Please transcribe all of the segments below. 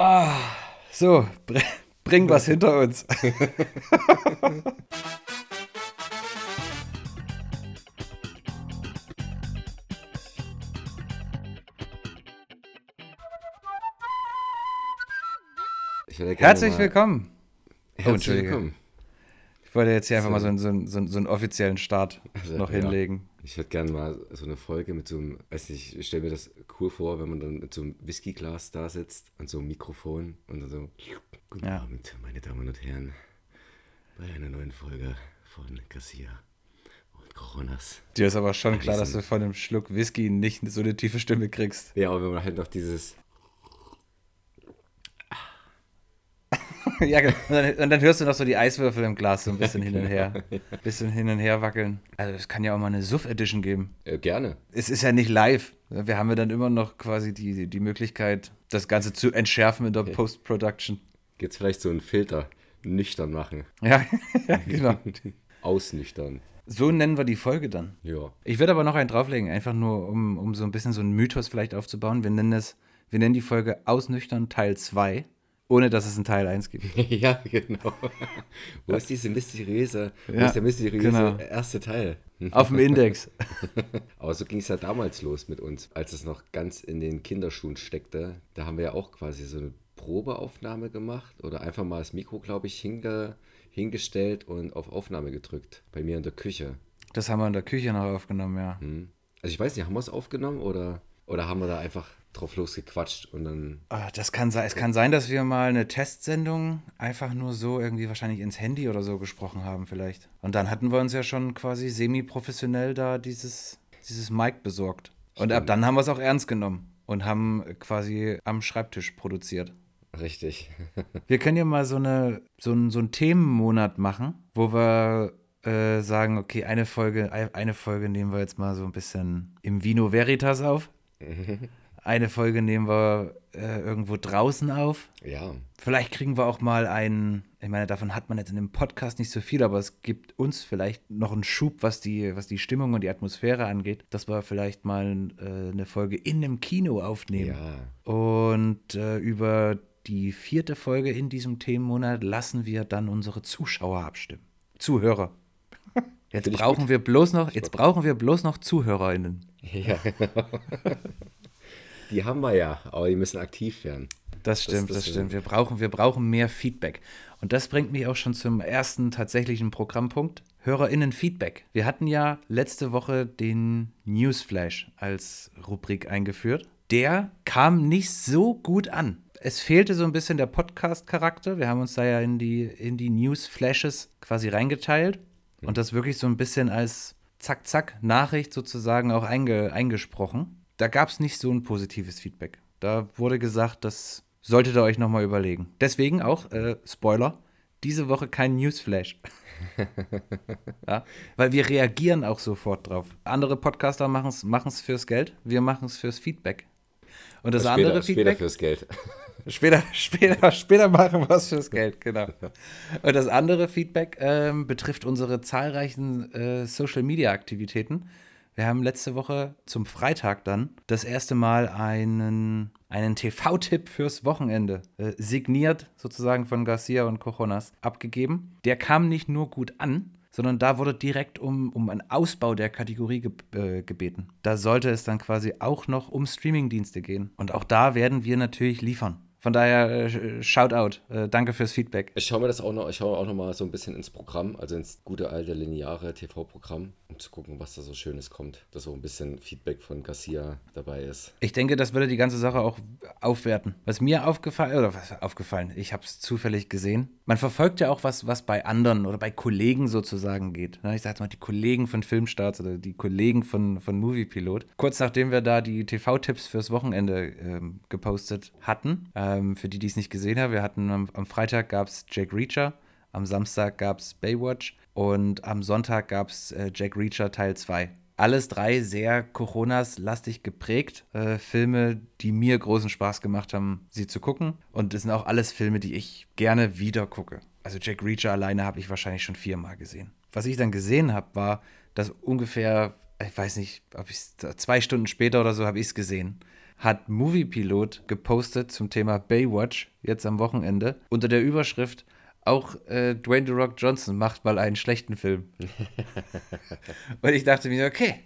Ah, so, br bring was hinter uns. Herzlich mal... willkommen. Herzlich oh, Entschuldige. willkommen. Ich wollte jetzt hier einfach mal so, einen, so, einen, so einen offiziellen Start also, noch hinlegen. Ich hätte gerne mal so eine Folge mit so einem, weiß nicht, ich stelle mir das cool vor, wenn man dann mit so einem Whiskyglas da sitzt und so einem Mikrofon und dann so, guten ja. Abend, meine Damen und Herren, bei einer neuen Folge von Garcia und Coronas. Dir ist aber schon klar, dass du von einem Schluck Whisky nicht so eine tiefe Stimme kriegst. Ja, aber wenn man halt noch dieses ja, genau. Und dann, und dann, hörst du noch so die Eiswürfel im Glas so ein bisschen hin und her. Ein bisschen hin und her wackeln. Also es kann ja auch mal eine Suff-Edition geben. Äh, gerne. Es ist ja nicht live. Wir haben ja dann immer noch quasi die, die Möglichkeit, das Ganze zu entschärfen in der okay. Post-Production. Gibt es vielleicht so einen Filter? Nüchtern machen. Ja, ja genau. Ausnüchtern. So nennen wir die Folge dann. Ja. Ich würde aber noch einen drauflegen, einfach nur, um, um so ein bisschen so einen Mythos vielleicht aufzubauen. Wir nennen es, wir nennen die Folge Ausnüchtern Teil 2 ohne dass es einen Teil 1 gibt. ja, genau. Wo ist diese mysteriöse, ja, wo ist der mysteriöse genau. erste Teil? Auf dem Index. Aber so ging es ja damals los mit uns, als es noch ganz in den Kinderschuhen steckte. Da haben wir ja auch quasi so eine Probeaufnahme gemacht oder einfach mal das Mikro, glaube ich, hinge, hingestellt und auf Aufnahme gedrückt. Bei mir in der Küche. Das haben wir in der Küche noch aufgenommen, ja. Hm. Also ich weiß nicht, haben wir es aufgenommen oder, oder haben wir da einfach drauf losgequatscht und dann. Ah, das kann sein. Es kann sein, dass wir mal eine Testsendung einfach nur so irgendwie wahrscheinlich ins Handy oder so gesprochen haben, vielleicht. Und dann hatten wir uns ja schon quasi semi-professionell da dieses, dieses Mic besorgt. Und ab dann haben wir es auch ernst genommen und haben quasi am Schreibtisch produziert. Richtig. wir können ja mal so, eine, so, einen, so einen Themenmonat machen, wo wir äh, sagen, okay, eine Folge, eine Folge nehmen wir jetzt mal so ein bisschen im Vino Veritas auf. Eine Folge nehmen wir äh, irgendwo draußen auf. Ja. Vielleicht kriegen wir auch mal einen, ich meine, davon hat man jetzt in dem Podcast nicht so viel, aber es gibt uns vielleicht noch einen Schub, was die, was die Stimmung und die Atmosphäre angeht, dass wir vielleicht mal äh, eine Folge in einem Kino aufnehmen. Ja. Und äh, über die vierte Folge in diesem Themenmonat lassen wir dann unsere Zuschauer abstimmen. Zuhörer. Jetzt brauchen wir bloß noch, jetzt brauchen wir bloß noch ZuhörerInnen. Ja, genau. Die haben wir ja, aber die müssen aktiv werden. Das stimmt, das, das, das stimmt. Wir brauchen, wir brauchen mehr Feedback. Und das bringt mich auch schon zum ersten tatsächlichen Programmpunkt. HörerInnen-Feedback. Wir hatten ja letzte Woche den Newsflash als Rubrik eingeführt. Der kam nicht so gut an. Es fehlte so ein bisschen der Podcast-Charakter. Wir haben uns da ja in die, in die Newsflashes quasi reingeteilt und das wirklich so ein bisschen als Zack-Zack-Nachricht sozusagen auch einge, eingesprochen da gab es nicht so ein positives Feedback. Da wurde gesagt, das solltet ihr euch nochmal überlegen. Deswegen auch, äh, Spoiler, diese Woche kein Newsflash. ja, weil wir reagieren auch sofort drauf. Andere Podcaster machen es fürs Geld, wir machen es fürs Feedback. Und das später, andere Feedback. Später fürs Geld. Später, später, später machen wir es fürs Geld, genau. Und das andere Feedback ähm, betrifft unsere zahlreichen äh, Social Media Aktivitäten. Wir haben letzte Woche zum Freitag dann das erste Mal einen, einen TV-Tipp fürs Wochenende, äh, signiert sozusagen von Garcia und Cojonas, abgegeben. Der kam nicht nur gut an, sondern da wurde direkt um, um einen Ausbau der Kategorie ge äh, gebeten. Da sollte es dann quasi auch noch um Streamingdienste gehen. Und auch da werden wir natürlich liefern. Von daher, äh, Shoutout. Äh, danke fürs Feedback. Ich schaue mir das auch noch, ich schaue auch noch mal so ein bisschen ins Programm, also ins gute alte lineare TV-Programm, um zu gucken, was da so Schönes kommt. Dass so ein bisschen Feedback von Garcia dabei ist. Ich denke, das würde die ganze Sache auch aufwerten. Was mir aufgefallen, oder was aufgefallen, ich habe es zufällig gesehen. Man verfolgt ja auch was, was bei anderen oder bei Kollegen sozusagen geht. Ich sage mal, die Kollegen von Filmstarts oder die Kollegen von, von Moviepilot. Kurz nachdem wir da die TV-Tipps fürs Wochenende ähm, gepostet hatten, äh, ähm, für die, die es nicht gesehen haben, wir hatten am, am Freitag gab es Jack Reacher, am Samstag gab es Baywatch und am Sonntag gab es äh, Jack Reacher Teil 2. Alles drei sehr Coronas-lastig geprägt. Äh, Filme, die mir großen Spaß gemacht haben, sie zu gucken. Und das sind auch alles Filme, die ich gerne wieder gucke. Also Jack Reacher alleine habe ich wahrscheinlich schon viermal gesehen. Was ich dann gesehen habe, war, dass ungefähr, ich weiß nicht, ob ich zwei Stunden später oder so habe ich es gesehen hat Moviepilot gepostet zum Thema Baywatch jetzt am Wochenende unter der Überschrift auch äh, Dwayne The Rock Johnson macht mal einen schlechten Film. Und ich dachte mir, okay,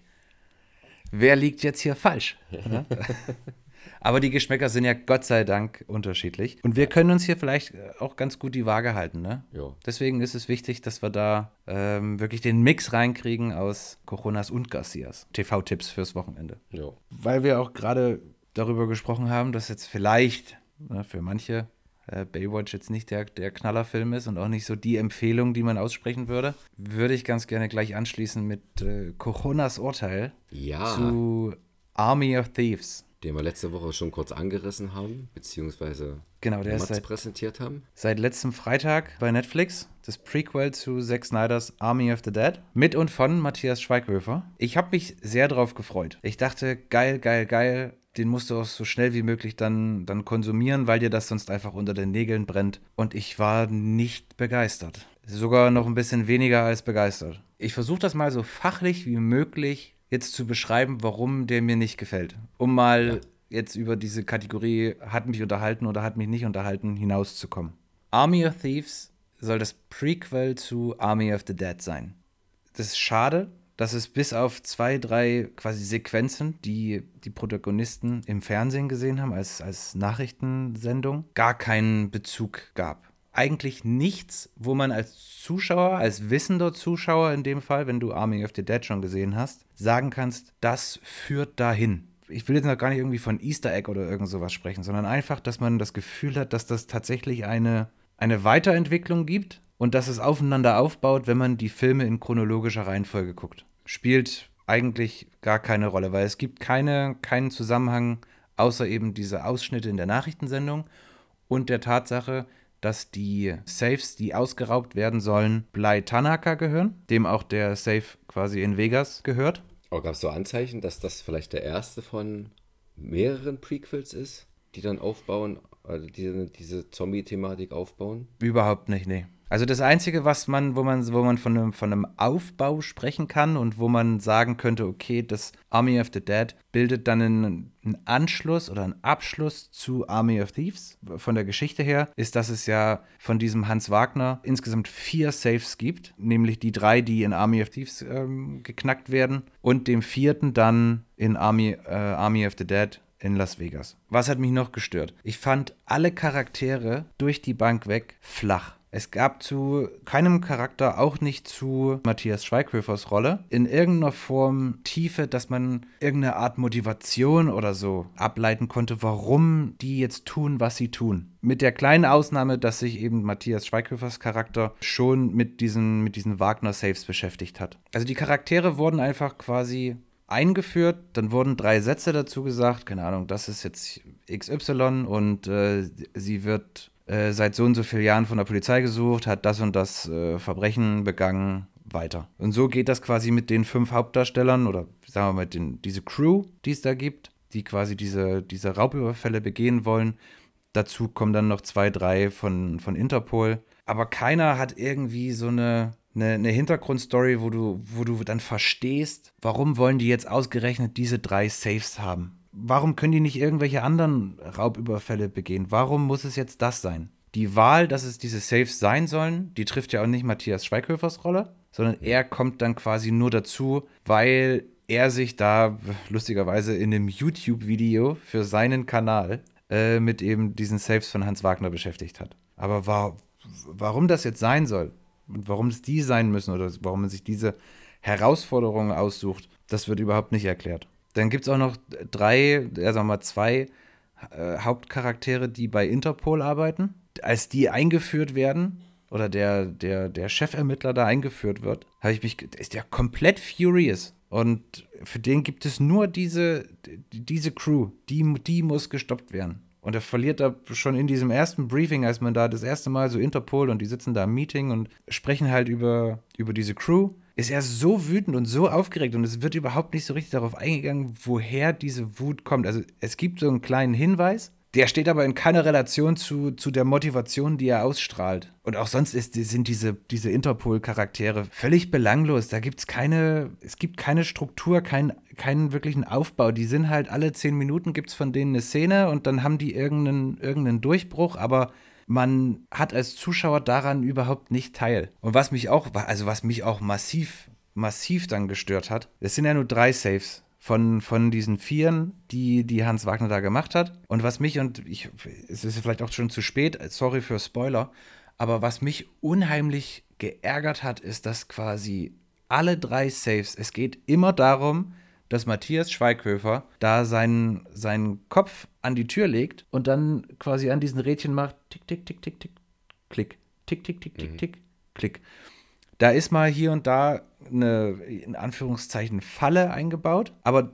wer liegt jetzt hier falsch? Aber die Geschmäcker sind ja Gott sei Dank unterschiedlich. Und wir können uns hier vielleicht äh, auch ganz gut die Waage halten. Ne? Deswegen ist es wichtig, dass wir da ähm, wirklich den Mix reinkriegen aus Coronas und Garcias. TV-Tipps fürs Wochenende. Ja. Weil wir auch gerade darüber gesprochen haben, dass jetzt vielleicht ne, für manche äh, Baywatch jetzt nicht der, der Knallerfilm ist und auch nicht so die Empfehlung, die man aussprechen würde, würde ich ganz gerne gleich anschließen mit äh, Coronas Urteil Ja. zu Army of Thieves. Den wir letzte Woche schon kurz angerissen haben, beziehungsweise Genau, der Mats seit, präsentiert haben. seit letztem Freitag bei Netflix. Das Prequel zu Zack Snyders Army of the Dead. Mit und von Matthias Schweighöfer. Ich habe mich sehr drauf gefreut. Ich dachte, geil, geil, geil. Den musst du auch so schnell wie möglich dann, dann konsumieren, weil dir das sonst einfach unter den Nägeln brennt. Und ich war nicht begeistert. Sogar noch ein bisschen weniger als begeistert. Ich versuche das mal so fachlich wie möglich jetzt zu beschreiben, warum der mir nicht gefällt. Um mal jetzt über diese Kategorie hat mich unterhalten oder hat mich nicht unterhalten hinauszukommen. Army of Thieves soll das Prequel zu Army of the Dead sein. Das ist schade, dass es bis auf zwei, drei quasi Sequenzen, die die Protagonisten im Fernsehen gesehen haben, als, als Nachrichtensendung, gar keinen Bezug gab. Eigentlich nichts, wo man als Zuschauer, als wissender Zuschauer in dem Fall, wenn du Army of the Dead schon gesehen hast, sagen kannst, das führt dahin. Ich will jetzt noch gar nicht irgendwie von Easter Egg oder irgend sowas sprechen, sondern einfach, dass man das Gefühl hat, dass das tatsächlich eine, eine Weiterentwicklung gibt und dass es aufeinander aufbaut, wenn man die Filme in chronologischer Reihenfolge guckt. Spielt eigentlich gar keine Rolle, weil es gibt keine, keinen Zusammenhang außer eben diese Ausschnitte in der Nachrichtensendung und der Tatsache, dass die Safes, die ausgeraubt werden sollen, Blei Tanaka gehören, dem auch der Safe quasi in Vegas gehört. Aber gab es so Anzeichen, dass das vielleicht der erste von mehreren Prequels ist, die dann aufbauen, also diese, diese Zombie-Thematik aufbauen? Überhaupt nicht, nee. Also das Einzige, was man, wo man, wo man von einem, von einem Aufbau sprechen kann und wo man sagen könnte, okay, das Army of the Dead bildet dann einen, einen Anschluss oder einen Abschluss zu Army of Thieves von der Geschichte her, ist, dass es ja von diesem Hans Wagner insgesamt vier Saves gibt, nämlich die drei, die in Army of Thieves ähm, geknackt werden und dem vierten dann in Army, äh, Army of the Dead in Las Vegas. Was hat mich noch gestört? Ich fand alle Charaktere durch die Bank weg flach. Es gab zu keinem Charakter, auch nicht zu Matthias Schweighöfers Rolle, in irgendeiner Form Tiefe, dass man irgendeine Art Motivation oder so ableiten konnte, warum die jetzt tun, was sie tun. Mit der kleinen Ausnahme, dass sich eben Matthias Schweighöfers Charakter schon mit diesen, mit diesen Wagner-Saves beschäftigt hat. Also die Charaktere wurden einfach quasi eingeführt, dann wurden drei Sätze dazu gesagt, keine Ahnung, das ist jetzt XY und äh, sie wird äh, seit so und so vielen Jahren von der Polizei gesucht, hat das und das äh, Verbrechen begangen, weiter. Und so geht das quasi mit den fünf Hauptdarstellern oder sagen wir mal, den, diese Crew, die es da gibt, die quasi diese, diese Raubüberfälle begehen wollen. Dazu kommen dann noch zwei, drei von, von Interpol. Aber keiner hat irgendwie so eine, eine, eine Hintergrundstory, wo du, wo du dann verstehst, warum wollen die jetzt ausgerechnet diese drei Saves haben? Warum können die nicht irgendwelche anderen Raubüberfälle begehen? Warum muss es jetzt das sein? Die Wahl, dass es diese Saves sein sollen, die trifft ja auch nicht Matthias Schweighöfers Rolle, sondern er kommt dann quasi nur dazu, weil er sich da lustigerweise in einem YouTube-Video für seinen Kanal äh, mit eben diesen Saves von Hans Wagner beschäftigt hat. Aber war, warum das jetzt sein soll und warum es die sein müssen oder warum man sich diese Herausforderungen aussucht, das wird überhaupt nicht erklärt. Dann gibt es auch noch drei, ja, sagen wir mal zwei äh, Hauptcharaktere, die bei Interpol arbeiten. Als die eingeführt werden oder der, der, der Chefermittler da eingeführt wird, habe ich mich, ist der komplett furious. Und für den gibt es nur diese, diese Crew, die, die muss gestoppt werden. Und er verliert da schon in diesem ersten Briefing, als man da das erste Mal so Interpol und die sitzen da im Meeting und sprechen halt über, über diese Crew, ist er so wütend und so aufgeregt und es wird überhaupt nicht so richtig darauf eingegangen, woher diese Wut kommt. Also es gibt so einen kleinen Hinweis, Der steht aber in keiner Relation zu, zu der Motivation, die er ausstrahlt. Und auch sonst ist, sind diese, diese Interpol-Charaktere völlig belanglos. Da gibt es keine, es gibt keine Struktur, kein, keinen wirklichen Aufbau. Die sind halt alle zehn Minuten gibt es von denen eine Szene und dann haben die irgendeinen, irgendeinen Durchbruch, aber man hat als Zuschauer daran überhaupt nicht teil. Und was mich auch, also was mich auch massiv, massiv dann gestört hat, es sind ja nur drei Saves von, von diesen Vieren, die, die Hans Wagner da gemacht hat. Und was mich, und ich, es ist vielleicht auch schon zu spät, sorry für Spoiler, aber was mich unheimlich geärgert hat, ist, dass quasi alle drei Saves, es geht immer darum, dass Matthias Schweighöfer da seinen, seinen Kopf an die Tür legt und dann quasi an diesen Rädchen macht, tick, tick, tick, tick, tick, klick, tick, tick, tick, tick, mhm. tick, klick. Da ist mal hier und da eine, in Anführungszeichen, Falle eingebaut. Aber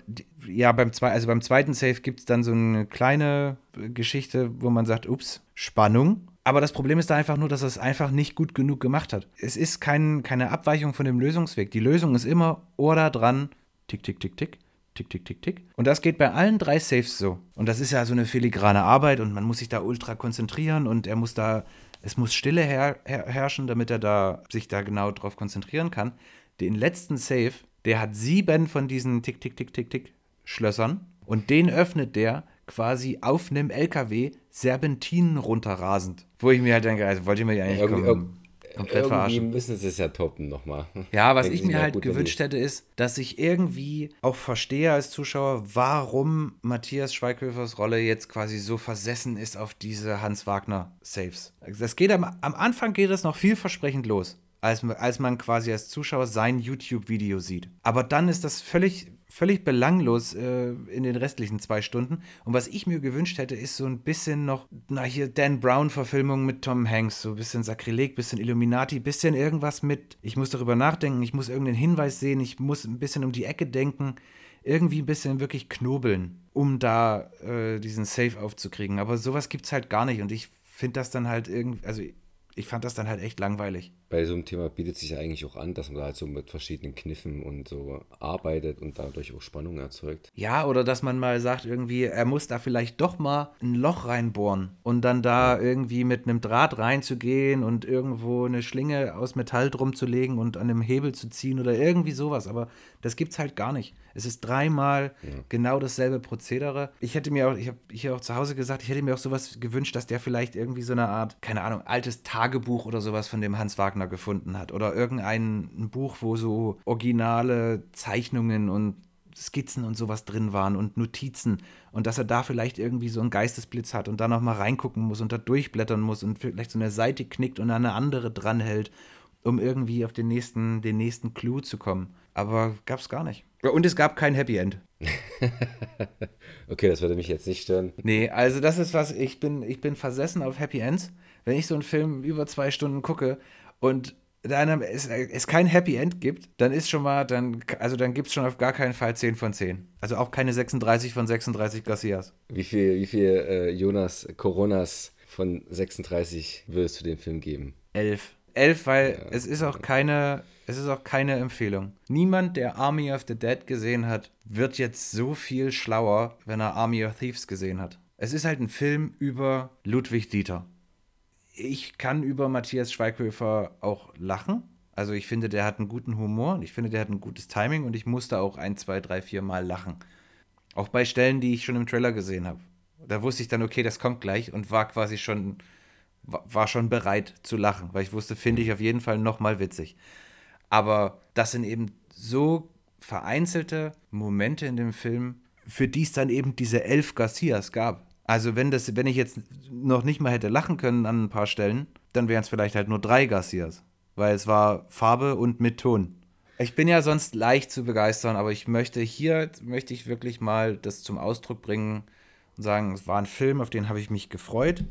ja, beim, zwei, also beim zweiten Save gibt es dann so eine kleine Geschichte, wo man sagt, ups, Spannung. Aber das Problem ist da einfach nur, dass er es einfach nicht gut genug gemacht hat. Es ist kein, keine Abweichung von dem Lösungsweg. Die Lösung ist immer Ohr da dran, tick, tick, tick, tick, tick, tick, tick, tick. Und das geht bei allen drei Saves so. Und das ist ja so eine filigrane Arbeit und man muss sich da ultra konzentrieren und er muss da es muss Stille her her herrschen, damit er da sich da genau drauf konzentrieren kann. Den letzten Save, der hat sieben von diesen Tick, Tick, Tick, Tick, Tick Schlössern und den öffnet der quasi auf einem LKW Serpentinen runterrasend. Wo ich mir halt denke, also wollte ich mir ja eigentlich kommen, komplett irgendwie verarschen. müssen sie es ja toppen nochmal. Ja, was ich mir halt gewünscht hätte, ist, dass ich irgendwie auch verstehe als Zuschauer, warum Matthias Schweighöfers Rolle jetzt quasi so versessen ist auf diese Hans Wagner Saves. Das geht am, am Anfang geht es noch vielversprechend los als, als man quasi als Zuschauer sein YouTube-Video sieht. Aber dann ist das völlig völlig belanglos äh, in den restlichen zwei Stunden. Und was ich mir gewünscht hätte, ist so ein bisschen noch, na hier, Dan Brown-Verfilmung mit Tom Hanks, so ein bisschen Sakrileg, bisschen Illuminati, bisschen irgendwas mit, ich muss darüber nachdenken, ich muss irgendeinen Hinweis sehen, ich muss ein bisschen um die Ecke denken, irgendwie ein bisschen wirklich knobeln, um da äh, diesen Safe aufzukriegen. Aber sowas gibt es halt gar nicht und ich finde das dann halt irgendwie, also ich fand das dann halt echt langweilig. Bei so einem Thema bietet sich ja eigentlich auch an, dass man da halt so mit verschiedenen Kniffen und so arbeitet und dadurch auch Spannung erzeugt. Ja, oder dass man mal sagt, irgendwie, er muss da vielleicht doch mal ein Loch reinbohren und dann da ja. irgendwie mit einem Draht reinzugehen und irgendwo eine Schlinge aus Metall drum zu legen und an einem Hebel zu ziehen oder irgendwie sowas. Aber das gibt's halt gar nicht. Es ist dreimal ja. genau dasselbe Prozedere. Ich hätte mir auch, ich habe hier auch zu Hause gesagt, ich hätte mir auch sowas gewünscht, dass der vielleicht irgendwie so eine Art, keine Ahnung, altes Tagebuch oder sowas von dem Hans Wagner gefunden hat. Oder irgendein Buch, wo so originale Zeichnungen und Skizzen und sowas drin waren und Notizen und dass er da vielleicht irgendwie so einen Geistesblitz hat und da nochmal reingucken muss und da durchblättern muss und vielleicht so eine Seite knickt und eine andere dranhält, um irgendwie auf den nächsten, den nächsten Clou zu kommen. Aber gab es gar nicht. Und es gab kein Happy End. okay, das würde mich jetzt nicht stören. Nee, also das ist was, ich bin, ich bin versessen auf Happy Ends. Wenn ich so einen Film über zwei Stunden gucke und dann es, es kein Happy End gibt, dann ist schon mal, dann, also dann gibt es schon auf gar keinen Fall 10 von 10. Also auch keine 36 von 36 Garcias. Wie viel, wie viel äh, Jonas Coronas von 36 würdest du dem Film geben? Elf. Elf, weil ja, es ist auch keine es ist auch keine Empfehlung. Niemand, der Army of the Dead gesehen hat, wird jetzt so viel schlauer, wenn er Army of Thieves gesehen hat. Es ist halt ein Film über Ludwig Dieter. Ich kann über Matthias Schweighöfer auch lachen. Also ich finde, der hat einen guten Humor und ich finde, der hat ein gutes Timing und ich musste auch ein, zwei, drei, vier Mal lachen. Auch bei Stellen, die ich schon im Trailer gesehen habe. Da wusste ich dann, okay, das kommt gleich und war quasi schon, war schon bereit zu lachen, weil ich wusste, finde ich auf jeden Fall nochmal witzig. Aber das sind eben so vereinzelte Momente in dem Film, für die es dann eben diese elf Garcias gab. Also wenn das, wenn ich jetzt noch nicht mal hätte lachen können an ein paar Stellen, dann wären es vielleicht halt nur drei Garcias. Weil es war Farbe und mit Ton. Ich bin ja sonst leicht zu begeistern, aber ich möchte hier, möchte ich wirklich mal das zum Ausdruck bringen und sagen, es war ein Film, auf den habe ich mich gefreut.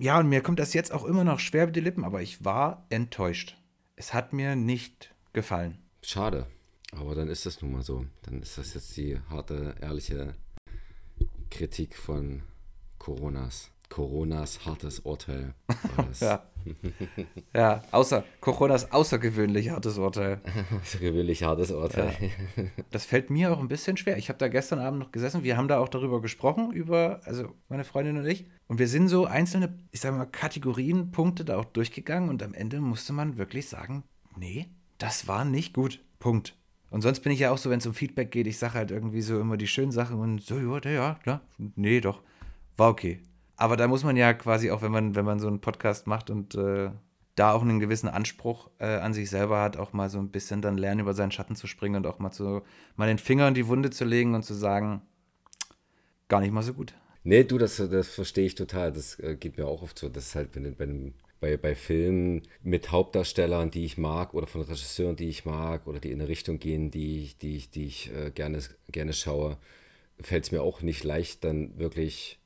Ja, und mir kommt das jetzt auch immer noch schwer über die Lippen, aber ich war enttäuscht. Es hat mir nicht gefallen. Schade. Aber dann ist das nun mal so. Dann ist das jetzt die harte, ehrliche Kritik von Coronas. Coronas hartes Urteil. ja. ja, außer Coronas außergewöhnlich hartes Urteil. außergewöhnlich hartes Urteil. Ja. Das fällt mir auch ein bisschen schwer. Ich habe da gestern Abend noch gesessen. Wir haben da auch darüber gesprochen, über, also meine Freundin und ich. Und wir sind so einzelne, ich sage mal, Kategorien, Punkte da auch durchgegangen. Und am Ende musste man wirklich sagen, nee, das war nicht gut. Punkt. Und sonst bin ich ja auch so, wenn es um Feedback geht, ich sage halt irgendwie so immer die schönen Sachen und so, ja, ja, ja, nee, doch, war okay. Aber da muss man ja quasi auch, wenn man, wenn man so einen Podcast macht und äh, da auch einen gewissen Anspruch äh, an sich selber hat, auch mal so ein bisschen dann lernen, über seinen Schatten zu springen und auch mal zu, mal den Finger in die Wunde zu legen und zu sagen, gar nicht mal so gut. Nee, du, das, das verstehe ich total. Das äh, geht mir auch oft so. Das ist halt, wenn, wenn, bei, bei Filmen mit Hauptdarstellern, die ich mag, oder von Regisseuren, die ich mag, oder die in eine Richtung gehen, die, ich, die, ich, die ich äh, gerne, gerne schaue, fällt es mir auch nicht leicht, dann wirklich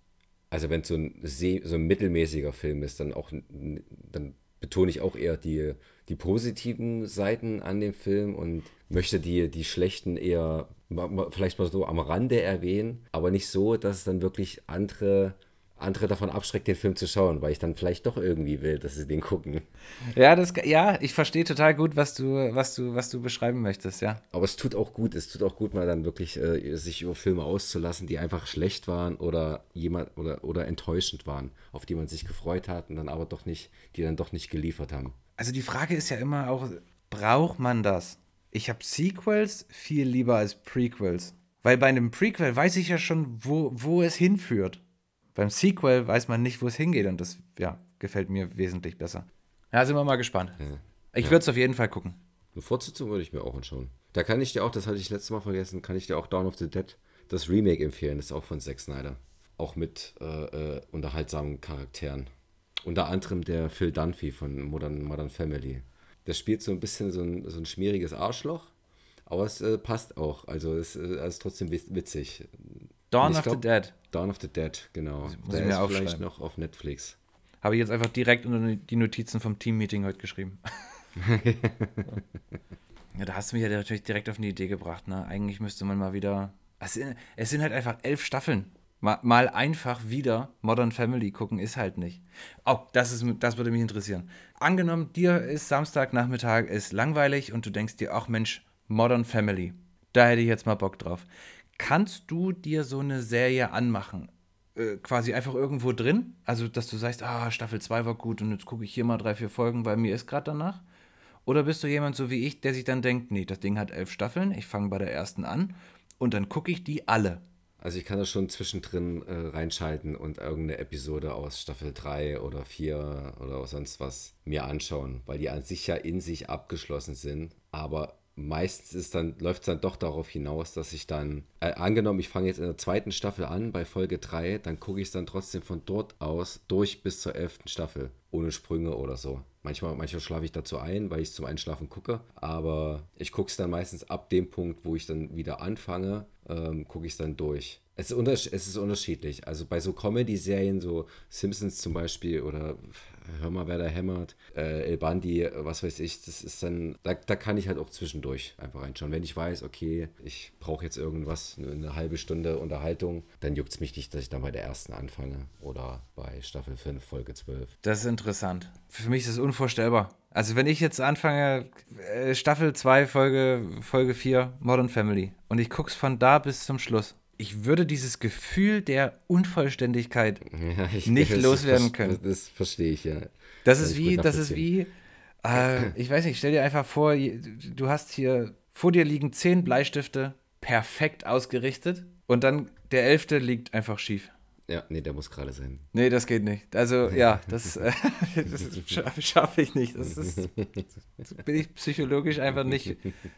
also wenn es so ein, so ein mittelmäßiger Film ist, dann auch, dann betone ich auch eher die, die positiven Seiten an dem Film und möchte die, die schlechten eher vielleicht mal so am Rande erwähnen, aber nicht so, dass es dann wirklich andere andere davon abschreckt, den Film zu schauen, weil ich dann vielleicht doch irgendwie will, dass sie den gucken. Ja, das, ja ich verstehe total gut, was du, was, du, was du beschreiben möchtest, ja. Aber es tut auch gut, es tut auch gut, mal dann wirklich äh, sich über Filme auszulassen, die einfach schlecht waren oder jemand oder, oder enttäuschend waren, auf die man sich gefreut hat und dann aber doch nicht, die dann doch nicht geliefert haben. Also die Frage ist ja immer auch, braucht man das? Ich habe Sequels viel lieber als Prequels. Weil bei einem Prequel weiß ich ja schon, wo, wo es hinführt. Beim Sequel weiß man nicht, wo es hingeht und das ja, gefällt mir wesentlich besser. Ja, sind wir mal gespannt. Ja. Ich ja. würde es auf jeden Fall gucken. Eine Fortsetzung würde ich mir auch anschauen. Da kann ich dir auch, das hatte ich letztes Mal vergessen, kann ich dir auch Dawn of the Dead, das Remake empfehlen. Das ist auch von Zack Snyder. Auch mit äh, äh, unterhaltsamen Charakteren. Unter anderem der Phil Dunphy von Modern, Modern Family. Der spielt so ein bisschen so ein, so ein schmieriges Arschloch, aber es äh, passt auch. Also es, es äh, ist trotzdem witzig. Dawn of glaub, the Dead. Dawn of the Dead, genau. Der ist vielleicht noch auf Netflix. Habe ich jetzt einfach direkt unter die Notizen vom Team-Meeting heute geschrieben. ja, da hast du mich ja natürlich direkt auf eine Idee gebracht. Ne? Eigentlich müsste man mal wieder. Es sind, es sind halt einfach elf Staffeln. Mal, mal, einfach wieder Modern Family gucken ist halt nicht. Oh, das, ist, das würde mich interessieren. Angenommen, dir ist Samstagnachmittag, ist langweilig und du denkst dir, ach Mensch, Modern Family. Da hätte ich jetzt mal Bock drauf. Kannst du dir so eine Serie anmachen? Äh, quasi einfach irgendwo drin? Also, dass du sagst, ah, Staffel 2 war gut und jetzt gucke ich hier mal drei, vier Folgen, weil mir ist gerade danach? Oder bist du jemand so wie ich, der sich dann denkt, nee, das Ding hat elf Staffeln, ich fange bei der ersten an und dann gucke ich die alle? Also ich kann das schon zwischendrin äh, reinschalten und irgendeine Episode aus Staffel 3 oder 4 oder sonst was mir anschauen, weil die an sich ja in sich abgeschlossen sind, aber meistens ist dann, läuft es dann doch darauf hinaus, dass ich dann, äh, angenommen, ich fange jetzt in der zweiten Staffel an, bei Folge 3, dann gucke ich es dann trotzdem von dort aus durch bis zur elften Staffel, ohne Sprünge oder so. Manchmal, manchmal schlafe ich dazu ein, weil ich es zum Einschlafen gucke, aber ich gucke es dann meistens ab dem Punkt, wo ich dann wieder anfange, ähm, gucke ich es dann durch. Es ist, es ist unterschiedlich. Also bei so Comedy-Serien, so Simpsons zum Beispiel oder Hör mal, wer da hämmert, äh, El Bandi, was weiß ich, das ist dann, da, da kann ich halt auch zwischendurch einfach reinschauen. Wenn ich weiß, okay, ich brauche jetzt irgendwas, eine, eine, halbe Stunde Unterhaltung, dann juckt es mich nicht, dass ich dann bei der ersten anfange oder bei Staffel 5, Folge 12. Das ist interessant. Für mich ist es unvorstellbar. Also wenn ich jetzt anfange, äh, Staffel 2, Folge, Folge 4, Modern Family, und ich gucke es von da bis zum Schluss, ich würde dieses Gefühl der Unvollständigkeit ja, ich, nicht das, loswerden können. Das verstehe ich, ja. Das ist wie, das ist wie, äh, ich weiß nicht, stell dir einfach vor, du hast hier, vor dir liegen zehn Bleistifte, perfekt ausgerichtet, und dann der elfte liegt einfach schief. Ja, nee, der muss gerade sein. Nee, das geht nicht. Also, ja, das, äh, das schaffe ich nicht. Das ist, das bin ich psychologisch einfach nicht,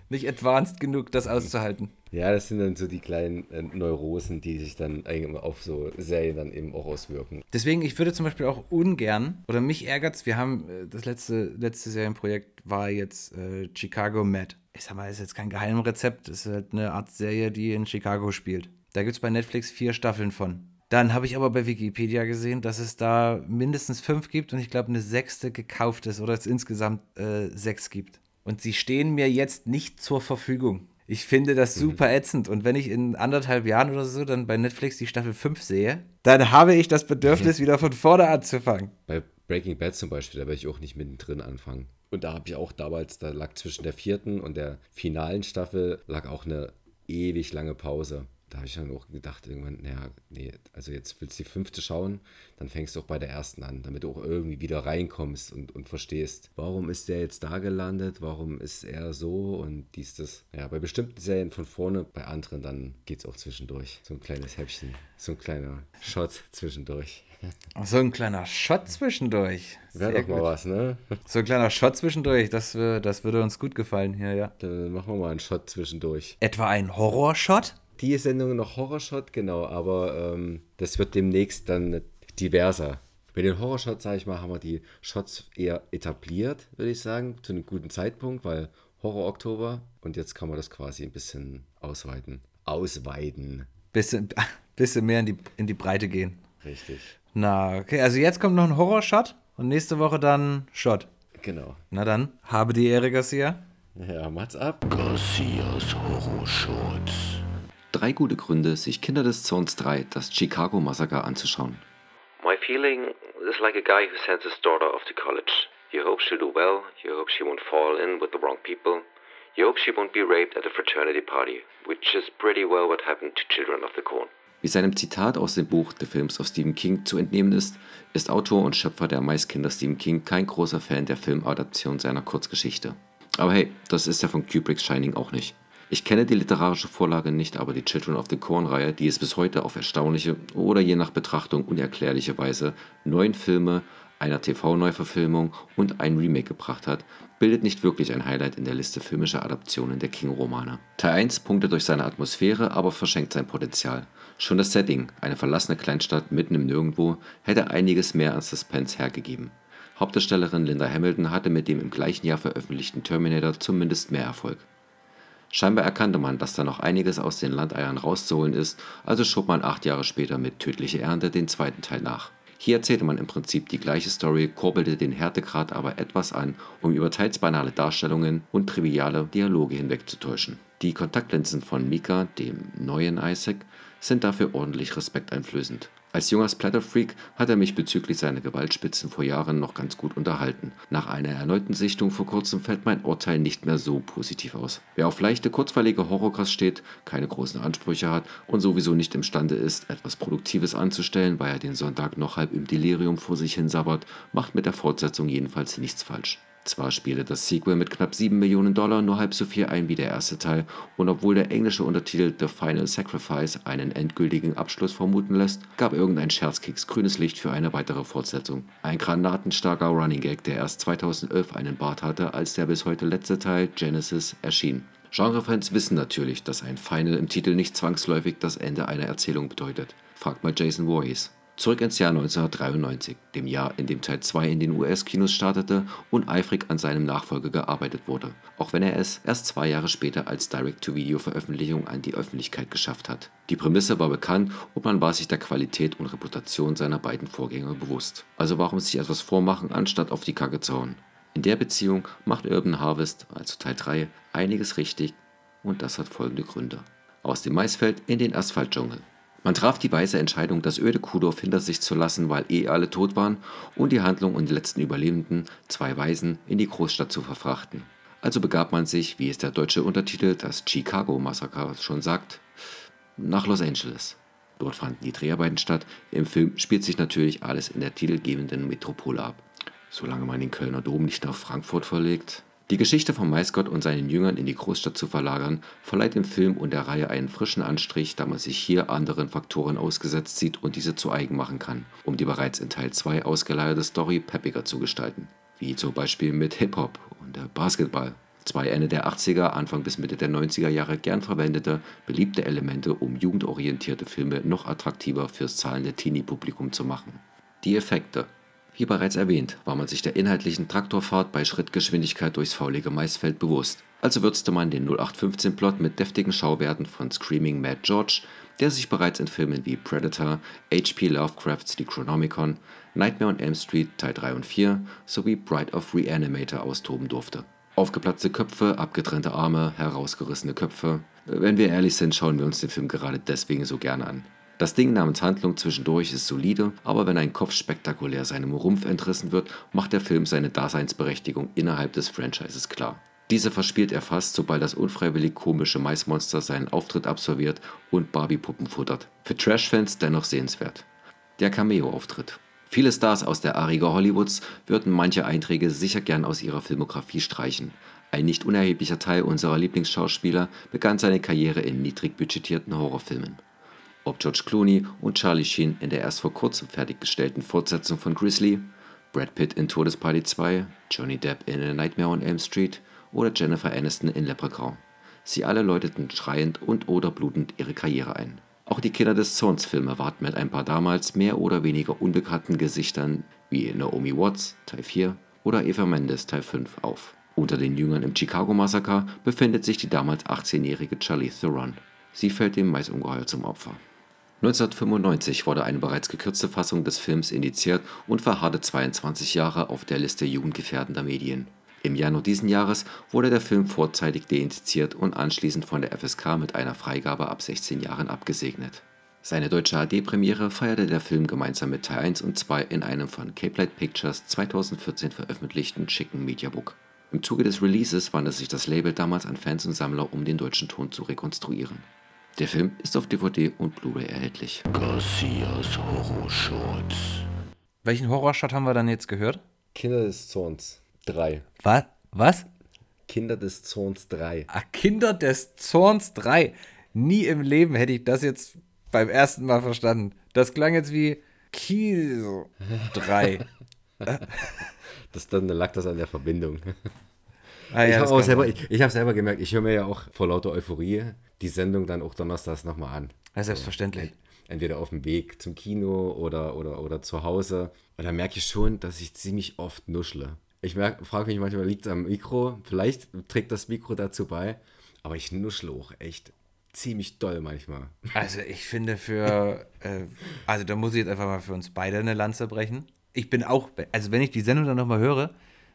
nicht advanced genug, das auszuhalten. Ja, das sind dann so die kleinen äh, Neurosen, die sich dann auf so Serien dann eben auch auswirken. Deswegen, ich würde zum Beispiel auch ungern, oder mich ärgert es, wir haben, äh, das letzte, letzte Serienprojekt war jetzt äh, Chicago Med. Ich sag mal, das ist jetzt kein Geheimrezept, ist halt eine Art Serie, die in Chicago spielt. Da gibt es bei Netflix vier Staffeln von. Dann habe ich aber bei Wikipedia gesehen, dass es da mindestens fünf gibt und ich glaube eine sechste gekauft ist oder es insgesamt äh, sechs gibt. Und sie stehen mir jetzt nicht zur Verfügung. Ich finde das mhm. super ätzend. Und wenn ich in anderthalb Jahren oder so dann bei Netflix die Staffel 5 sehe, dann habe ich das Bedürfnis, wieder von vorne anzufangen. Bei Breaking Bad zum Beispiel, da werde ich auch nicht mittendrin anfangen. Und da habe ich auch damals, da lag zwischen der vierten und der finalen Staffel, lag auch eine ewig lange Pause da habe ich dann auch gedacht, irgendwann, naja, nee, also jetzt willst du die fünfte schauen, dann fängst du auch bei der ersten an, damit du auch irgendwie wieder reinkommst und, und verstehst, warum ist der jetzt da gelandet, warum ist er so und dies, das. Ja, bei bestimmten Serien von vorne, bei anderen dann geht es auch zwischendurch. So ein kleines Häppchen, so ein kleiner Shot zwischendurch. So ein kleiner Shot zwischendurch. Wäre doch mal was, ne? So ein kleiner Shot zwischendurch, das, das würde uns gut gefallen hier, ja. Dann machen wir mal einen Shot zwischendurch. Etwa ein Horrorshot? Die Sendung noch Horrorshot, genau, aber ähm, das wird demnächst dann diverser. Bei den Horrorshots, sage ich mal, haben wir die Shots eher etabliert, würde ich sagen, zu einem guten Zeitpunkt, weil Horror-Oktober und jetzt kann man das quasi ein bisschen ausweiten. Ausweiten. Bisschen, bisschen mehr in die, in die Breite gehen. Richtig. Na, okay, also jetzt kommt noch ein Horrorshot und nächste Woche dann Shot. Genau. Na dann, habe die Ehre, Garcia. Ja, macht's ab. Garcias Horrorshot. Drei gute Gründe, sich Kinder des Zorns 3, das Chicago Massaker anzuschauen. My feeling is like a guy who sends his daughter off to college. You hope she'll do well, you hope she won't fall in with the wrong people, you hope she won't be raped at a fraternity party, which is pretty well what happened to Children of the Corn. Wie seinem Zitat aus dem Buch The Films of Stephen King zu entnehmen ist, ist Autor und Schöpfer der Maiskinder Stephen King kein großer Fan der Filmadaption seiner Kurzgeschichte. Aber hey, das ist er von Kubricks Shining auch nicht. Ich kenne die literarische Vorlage nicht, aber die Children of the Corn-Reihe, die es bis heute auf erstaunliche oder je nach Betrachtung unerklärliche Weise neun Filme, einer TV-Neuverfilmung und ein Remake gebracht hat, bildet nicht wirklich ein Highlight in der Liste filmischer Adaptionen der King-Romane. Teil 1 punktet durch seine Atmosphäre, aber verschenkt sein Potenzial. Schon das Setting, eine verlassene Kleinstadt mitten im Nirgendwo, hätte einiges mehr an Suspense hergegeben. Hauptdarstellerin Linda Hamilton hatte mit dem im gleichen Jahr veröffentlichten Terminator zumindest mehr Erfolg. Scheinbar erkannte man, dass da noch einiges aus den Landeiern rauszuholen ist, also schob man acht Jahre später mit Tödliche Ernte den zweiten Teil nach. Hier erzählte man im Prinzip die gleiche Story, kurbelte den Härtegrad aber etwas an, um über teils banale Darstellungen und triviale Dialoge hinwegzutäuschen. Die Kontaktlinsen von Mika, dem neuen Isaac, sind dafür ordentlich respekteinflößend. Als junger Splatterfreak hat er mich bezüglich seiner Gewaltspitzen vor Jahren noch ganz gut unterhalten. Nach einer erneuten Sichtung vor kurzem fällt mein Urteil nicht mehr so positiv aus. Wer auf leichte, kurzweilige Horrorkost steht, keine großen Ansprüche hat und sowieso nicht imstande ist, etwas Produktives anzustellen, weil er den Sonntag noch halb im Delirium vor sich hin sabbert, macht mit der Fortsetzung jedenfalls nichts falsch. Zwar spielte das Sequel mit knapp 7 Millionen Dollar nur halb so viel ein wie der erste Teil, und obwohl der englische Untertitel The Final Sacrifice einen endgültigen Abschluss vermuten lässt, gab irgendein Scherzkeks grünes Licht für eine weitere Fortsetzung. Ein granatenstarker Running Gag, der erst 2011 einen Bart hatte, als der bis heute letzte Teil Genesis erschien. Genrefans wissen natürlich, dass ein Final im Titel nicht zwangsläufig das Ende einer Erzählung bedeutet. Fragt mal Jason Voorhees. Zurück ins Jahr 1993, dem Jahr, in dem Teil 2 in den US-Kinos startete und eifrig an seinem Nachfolger gearbeitet wurde, auch wenn er es erst zwei Jahre später als Direct-to-Video-Veröffentlichung an die Öffentlichkeit geschafft hat. Die Prämisse war bekannt und man war sich der Qualität und Reputation seiner beiden Vorgänger bewusst. Also warum sich etwas vormachen, anstatt auf die Kacke zu hauen? In der Beziehung macht Urban Harvest, also Teil 3, einiges richtig und das hat folgende Gründe. Aus dem Maisfeld in den Asphaltdschungel. Man traf die weise Entscheidung, das öde Kuhdorf hinter sich zu lassen, weil eh alle tot waren, und die Handlung und die letzten Überlebenden, zwei Waisen, in die Großstadt zu verfrachten. Also begab man sich, wie es der deutsche Untertitel das Chicago Massaker schon sagt, nach Los Angeles. Dort fanden die Dreharbeiten statt. Im Film spielt sich natürlich alles in der titelgebenden Metropole ab. Solange man den Kölner Dom nicht nach Frankfurt verlegt, die Geschichte vom Maisgott und seinen Jüngern in die Großstadt zu verlagern, verleiht dem Film und der Reihe einen frischen Anstrich, da man sich hier anderen Faktoren ausgesetzt sieht und diese zu eigen machen kann, um die bereits in Teil 2 ausgeleierte Story peppiger zu gestalten. Wie zum Beispiel mit Hip-Hop und Basketball. Zwei Ende der 80er, Anfang bis Mitte der 90er Jahre gern verwendete, beliebte Elemente, um jugendorientierte Filme noch attraktiver fürs zahlende Teenie-Publikum zu machen. Die Effekte wie bereits erwähnt, war man sich der inhaltlichen Traktorfahrt bei Schrittgeschwindigkeit durchs faulige Maisfeld bewusst. Also würzte man den 0815-Plot mit deftigen Schauwerten von Screaming Mad George, der sich bereits in Filmen wie Predator, H.P. Lovecrafts Chronomicon, Nightmare on Elm Street Teil 3 und 4 sowie Bride of Reanimator austoben durfte. Aufgeplatzte Köpfe, abgetrennte Arme, herausgerissene Köpfe. Wenn wir ehrlich sind, schauen wir uns den Film gerade deswegen so gerne an. Das Ding namens Handlung zwischendurch ist solide, aber wenn ein Kopf spektakulär seinem Rumpf entrissen wird, macht der Film seine Daseinsberechtigung innerhalb des Franchises klar. Diese verspielt er fast, sobald das unfreiwillig komische Maismonster seinen Auftritt absolviert und Barbie-Puppen futtert. Für Trash-Fans dennoch sehenswert. Der Cameo-Auftritt. Viele Stars aus der Ariga Hollywoods würden manche Einträge sicher gern aus ihrer Filmografie streichen. Ein nicht unerheblicher Teil unserer Lieblingsschauspieler begann seine Karriere in niedrig budgetierten Horrorfilmen. Ob George Clooney und Charlie Sheen in der erst vor kurzem fertiggestellten Fortsetzung von Grizzly, Brad Pitt in Todesparty 2, Johnny Depp in A Nightmare on Elm Street oder Jennifer Aniston in Leprechaun. Sie alle läuteten schreiend und oder blutend ihre Karriere ein. Auch die Kinder des Zorns Filme warten mit ein paar damals mehr oder weniger unbekannten Gesichtern wie Naomi Watts Teil 4 oder Eva Mendes Teil 5 auf. Unter den Jüngern im Chicago Massaker befindet sich die damals 18-jährige Charlize Theron. Sie fällt dem Maisungeheuer zum Opfer. 1995 wurde eine bereits gekürzte Fassung des Films indiziert und verharrte 22 Jahre auf der Liste jugendgefährdender Medien. Im Januar diesen Jahres wurde der Film vorzeitig deindiziert und anschließend von der FSK mit einer Freigabe ab 16 Jahren abgesegnet. Seine deutsche HD-Premiere feierte der Film gemeinsam mit Teil 1 und 2 in einem von Cape Light Pictures 2014 veröffentlichten Chicken Mediabook. Im Zuge des Releases wandte sich das Label damals an Fans und Sammler, um den deutschen Ton zu rekonstruieren. Der Film ist auf DVD und Blu-ray erhältlich. Garcias Horrorshorts. Welchen Horrorshot haben wir dann jetzt gehört? Kinder des Zorns 3. Was? Was? Kinder des Zorns 3. Ah, Kinder des Zorns 3. Nie im Leben hätte ich das jetzt beim ersten Mal verstanden. Das klang jetzt wie Kiel 3. Das, dann lag das an der Verbindung. Ah, ich ja, habe auch kann selber, ich, ich habe selber gemerkt, ich höre mir ja auch vor lauter Euphorie die Sendung dann auch donnerstags nochmal an. Ja, selbstverständlich. Entweder auf dem Weg zum Kino oder, oder, oder zu Hause. Und da merke ich schon, dass ich ziemlich oft nuschle. Ich frage mich manchmal, liegt es am Mikro? Vielleicht trägt das Mikro dazu bei. Aber ich nuschle auch echt ziemlich doll manchmal. Also ich finde für, äh, also da muss ich jetzt einfach mal für uns beide eine Lanze brechen. Ich bin auch, also wenn ich die Sendung dann nochmal höre,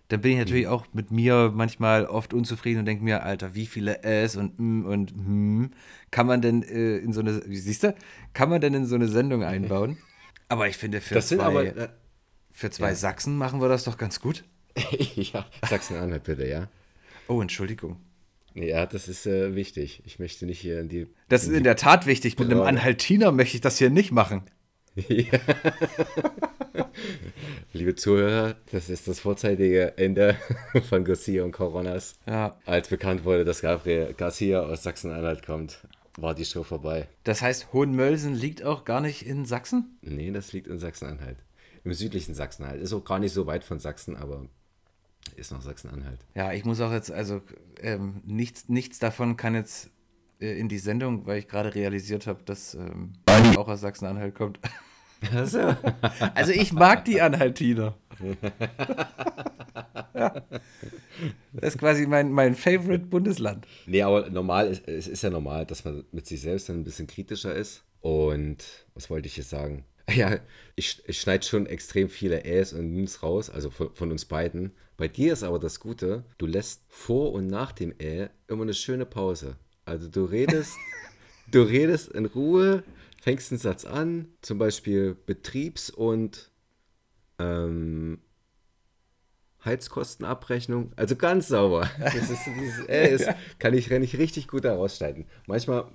dann bin ich natürlich auch mit mir manchmal oft unzufrieden und denke mir, Alter, wie viele S und M und hm kann man denn äh, in so eine, siehst du, kann man denn in so eine Sendung einbauen? Aber ich finde für Das zwei, aber. Äh, für zwei Sachsen machen wir das doch ganz gut. ja, Sachsen-Anhalt bitte, ja. Oh, Entschuldigung. Ja, das ist äh, wichtig. Ich möchte nicht hier in die. Das ist in der Tat wichtig. Mit einem. Anhaltiner möchte ich das hier nicht machen. Liebe Zuhörer, das ist das vorzeitige Ende von Garcia und Coronas. Ja. Als bekannt wurde, dass Gabriel Garcia aus Sachsen-Anhalt kommt, war die Show vorbei. Das heißt, Hohenmölsen liegt auch gar nicht in Sachsen? Nee, das liegt in Sachsen-Anhalt. Im südlichen Sachsen-Anhalt. Ist auch gar nicht so weit von Sachsen, aber ist noch Sachsen-Anhalt. Ja, ich muss auch jetzt, also ähm, nichts, nichts davon kann jetzt in die Sendung, weil ich gerade realisiert habe, dass ähm, auch aus Sachsen-Anhalt kommt. Also, Also ich mag die Anhaltiner. ja. Das ist quasi mein, mein Favorite Bundesland. nee, aber normal ist, es ist ja normal, dass man mit sich selbst dann ein bisschen kritischer ist. Und was wollte ich jetzt sagen? Ja, ich, ich schneide schon extrem viele Äs und Ns raus, also von, von uns beiden. Bei dir ist aber das Gute, du lässt vor und nach dem Ä immer eine schöne Pause. Also du redest, du redest in Ruhe, fängst einen Satz an, zum Beispiel Betriebs- und ähm, Heizkostenabrechnung, also ganz sauber. Das ist, dieses Ä ist, kann ich, kann ich richtig gut herausschneiden. Manchmal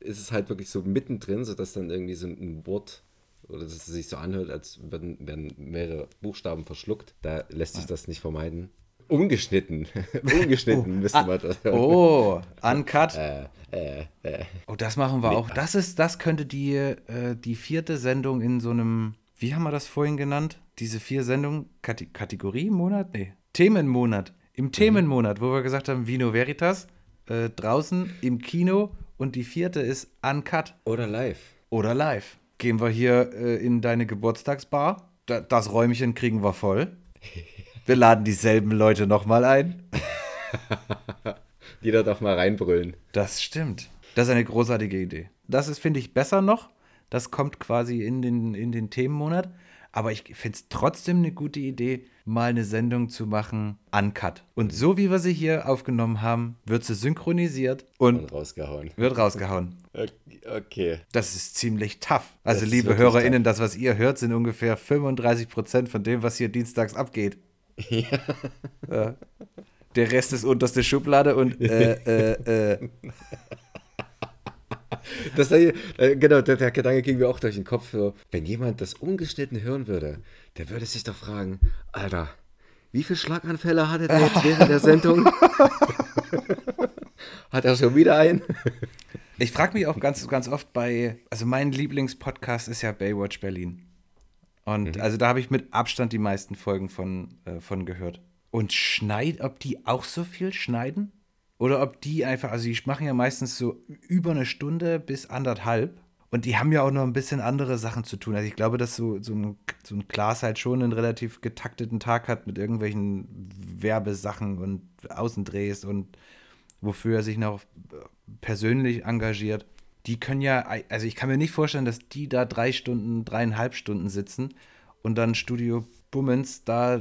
ist es halt wirklich so mittendrin, sodass dann irgendwie so ein Wort oder dass es sich so anhört, als würden, werden mehrere Buchstaben verschluckt. Da lässt sich das nicht vermeiden. Ungeschnitten. Ungeschnitten müsste man das hören. Oh, Uncut. Äh, äh, äh. Oh, das machen wir auch. Das ist, das könnte die, äh, die vierte Sendung in so einem, wie haben wir das vorhin genannt? Diese vier Sendungen, Kate Kategoriemonat? Nee, Themenmonat. Im Themenmonat, wo wir gesagt haben, Vino Veritas, äh, draußen im Kino und die vierte ist Uncut Oder live. oder live. Gehen wir hier äh, in deine Geburtstagsbar. Da, das Räumchen kriegen wir voll. Wir laden dieselben Leute nochmal ein. Jeder darf mal reinbrüllen. Das stimmt. Das ist eine großartige Idee. Das ist, finde ich, besser noch. Das kommt quasi in den, in den Themenmonat. Aber ich finde es trotzdem eine gute Idee, mal eine Sendung zu machen, uncut. Und so wie wir sie hier aufgenommen haben, wird sie synchronisiert und, Und rausgehauen. wird rausgehauen. Okay. Das ist ziemlich tough. Also, Das liebe HörerInnen, das, was ihr hört, sind ungefähr 35 Prozent von dem, was hier dienstags abgeht. Ja. Der Rest ist unterste Schublade und äh, äh, äh. Das, äh, genau, der, der Gedanke ging mir auch durch den Kopf. So, wenn jemand das ungeschnitten hören würde, der würde sich doch fragen, Alter, wie viele Schlaganfälle hatte der jetzt während der Sendung? Hat er schon wieder einen? Ich frage mich auch ganz, ganz oft bei, also mein Lieblingspodcast ist ja Baywatch Berlin. Und also da habe ich mit Abstand die meisten Folgen von, äh, von gehört. Und schneid, ob die auch so viel schneiden? Oder ob die einfach, also die machen ja meistens so über eine Stunde bis anderthalb. Und die haben ja auch noch ein bisschen andere Sachen zu tun. Also ich glaube, dass so, so, ein, so ein Klaas halt schon einen relativ getakteten Tag hat mit irgendwelchen Werbesachen und Außendrehs und wofür er sich noch persönlich engagiert. Die können ja, also ich kann mir nicht vorstellen, dass die da drei Stunden, dreieinhalb Stunden sitzen und dann Studio Bummens da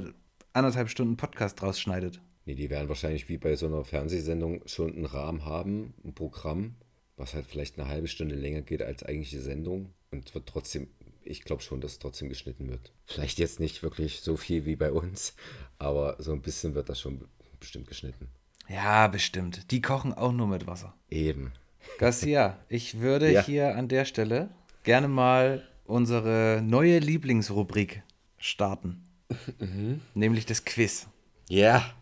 anderthalb Stunden Podcast draus schneidet. Nee, die werden wahrscheinlich wie bei so einer Fernsehsendung schon einen Rahmen haben, ein Programm, was halt vielleicht eine halbe Stunde länger geht als eigentliche Sendung und wird trotzdem, ich glaube schon, dass trotzdem geschnitten wird. Vielleicht jetzt nicht wirklich so viel wie bei uns, aber so ein bisschen wird das schon bestimmt geschnitten. Ja, bestimmt. Die kochen auch nur mit Wasser. Eben. Garcia, ich würde Ja. hier an der Stelle gerne mal unsere neue Lieblingsrubrik starten. Nämlich das Quiz. Ja.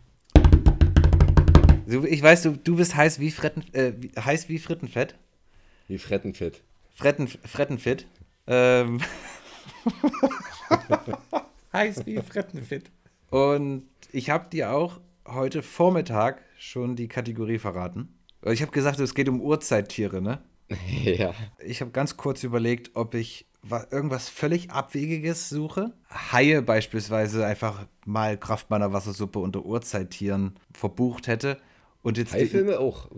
So, ich weiß, du, du bist heiß wie, Fretten, äh, heiß wie Frittenfett. Wie Frettenfit. Fretten, Frettenfit. Ähm. heiß wie Frettenfit. Und ich habe dir auch heute Vormittag schon die Kategorie verraten. Ich habe gesagt, es geht um Urzeittiere, ne? ja. Ich habe ganz kurz überlegt, ob ich wa- irgendwas völlig Abwegiges suche. Haie beispielsweise einfach mal Kraft meiner Wassersuppe unter Urzeittieren verbucht hätte. Und jetzt Haifilme auch.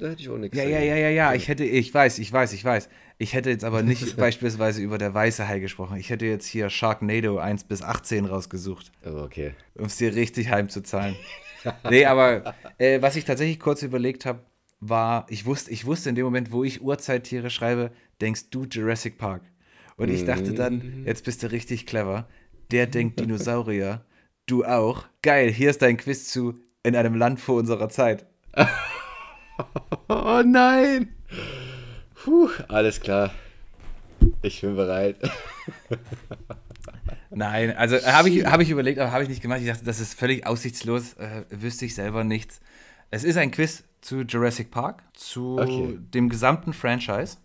Da hätte ich auch nichts. ja, ja, ja, ja, ja. Ich hätte, ich weiß, ich weiß, ich weiß. Ich hätte jetzt aber nicht beispielsweise über der weiße Hai gesprochen. Ich hätte jetzt hier Sharknado 1 bis 18 rausgesucht, Aber okay. um es dir richtig heimzuzahlen. nee, aber äh, was ich tatsächlich kurz überlegt habe, war, ich wusste, ich wusste in dem Moment, wo ich Urzeittiere schreibe, denkst du Jurassic Park. Und ich dachte dann, jetzt bist du richtig clever. Der denkt Dinosaurier. Du auch. Geil, hier ist dein Quiz zu in einem Land vor unserer Zeit. Oh nein! Puh, alles klar. Ich bin bereit. Nein, also äh, habe ich, hab ich überlegt, aber habe ich nicht gemacht. Ich dachte, das ist völlig aussichtslos, äh, wüsste ich selber nichts. Es ist ein Quiz zu Jurassic Park, zu Okay. dem gesamten Franchise,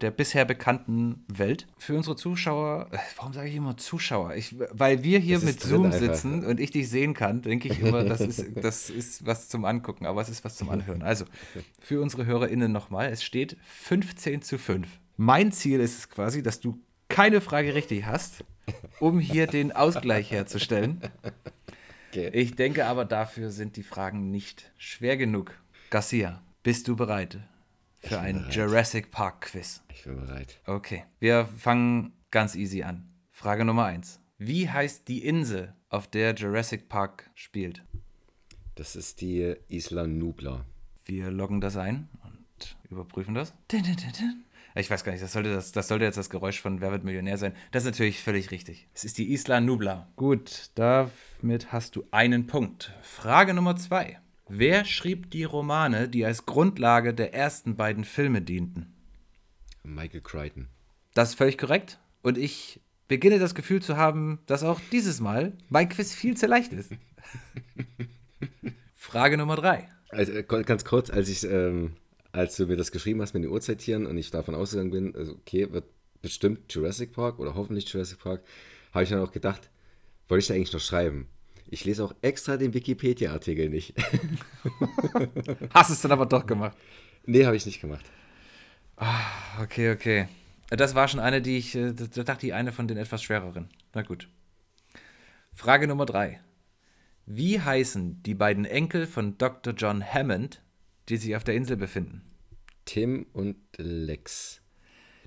der bisher bekannten Welt. Für unsere Zuschauer, äh, warum sage ich immer Zuschauer? Ich, weil wir hier Das mit drin Zoom einfach. sitzen und ich dich sehen kann, denke ich immer, das ist, das ist was zum Angucken, aber es ist was zum Anhören. Also, für unsere HörerInnen nochmal, es steht 15 zu 5. Mein Ziel ist es quasi, dass du keine Frage richtig hast, um hier den Ausgleich herzustellen. Okay. Ich denke aber, dafür sind die Fragen nicht schwer genug. Garcia, bist du bereit für ein bereit. Jurassic Park Quiz? Ich bin bereit. Okay, wir fangen ganz easy an. Frage Nummer 1. Wie heißt die Insel, auf der Jurassic Park spielt? Das ist die Isla Nubla. Wir loggen das ein und überprüfen das. Din, din, din, din. Ich weiß gar nicht, das sollte, das, das sollte jetzt das Geräusch von Wer wird Millionär sein. Das ist natürlich völlig richtig. Es ist die Isla Nubla. Gut, damit hast du einen Punkt. Frage Nummer zwei. Wer schrieb die Romane, die als Grundlage der ersten beiden Filme dienten? Michael Crichton. Das ist völlig korrekt. Und ich beginne das Gefühl zu haben, dass auch dieses Mal mein Quiz viel zu leicht ist. Frage Nummer drei. Also, äh, ganz kurz, als ich, ähm, als du mir das geschrieben hast mit den Uhrzeittieren und ich davon ausgegangen bin, also okay, wird bestimmt Jurassic Park oder hoffentlich Jurassic Park, habe ich dann auch gedacht, wollte ich da eigentlich noch schreiben? Ich lese auch extra den Wikipedia-Artikel nicht. Hast es dann aber doch gemacht. nee, habe ich nicht gemacht. Okay, okay. Das war schon eine, die ich, äh, da dachte ich, eine von den etwas schwereren. Na gut. Frage Nummer drei. Wie heißen die beiden Enkel von Dr. John Hammond, die sich auf der Insel befinden? Tim und Lex.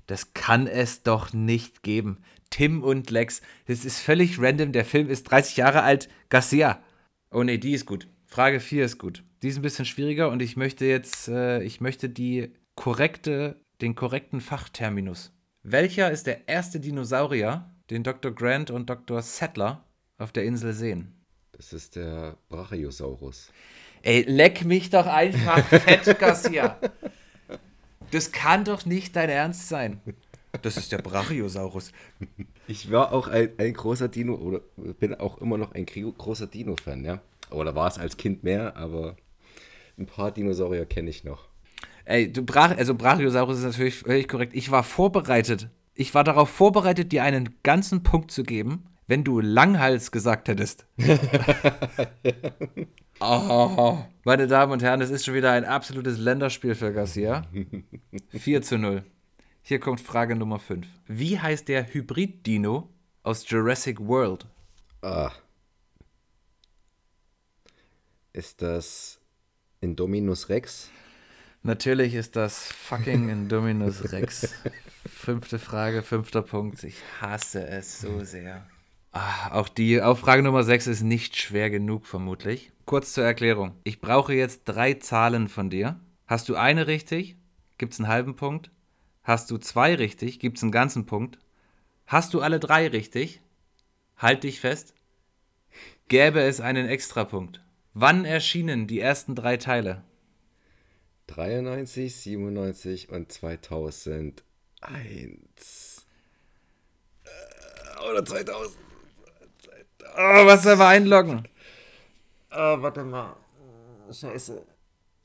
Das kann es doch nicht geben. Tim und Lex. Das ist völlig random. Der Film ist 30 Jahre alt. Garcia. Oh nee, die ist gut. Frage 4 ist gut. Die ist ein bisschen schwieriger und ich möchte jetzt, äh, ich möchte die korrekte, den korrekten Fachterminus. Welcher ist der erste Dinosaurier, den Dr. Grant und Dr. Settler auf der Insel sehen? Das ist der Brachiosaurus. Ey, leck mich doch einfach fett, Garcia. Das kann doch nicht dein Ernst sein. Das ist der Brachiosaurus. Ich war auch ein, ein großer Dino, oder bin auch immer noch ein großer Dino-Fan, ja. Oder war es als Kind mehr, aber ein paar Dinosaurier kenne ich noch. Ey, du Brach, also Brachiosaurus ist natürlich völlig korrekt. Ich war vorbereitet. Ich war darauf vorbereitet, dir einen ganzen Punkt zu geben, wenn du Langhals gesagt hättest. oh, meine Damen und Herren, es ist schon wieder ein absolutes Länderspiel für Garcia. 4 zu 0. Hier kommt Frage Nummer 5. Wie heißt der Hybrid-Dino aus Jurassic World? Ah. Ist das Indominus Rex? Natürlich ist das fucking Indominus Rex. Fünfte Frage, fünfter Punkt. Ich hasse es so sehr. Ah, auch die auf Frage Nummer 6 ist nicht schwer genug, vermutlich. Kurz zur Erklärung. Ich brauche jetzt drei Zahlen von dir. Hast du eine richtig, gibt es einen halben Punkt. Hast du zwei richtig, gibt es einen ganzen Punkt. Hast du alle drei richtig, halt dich fest, gäbe es einen Extrapunkt. Wann erschienen die ersten drei Teile? 93, 97 und 2001. Äh, oder 2000. Oh, was soll wir einloggen? Oh, warte mal. Scheiße.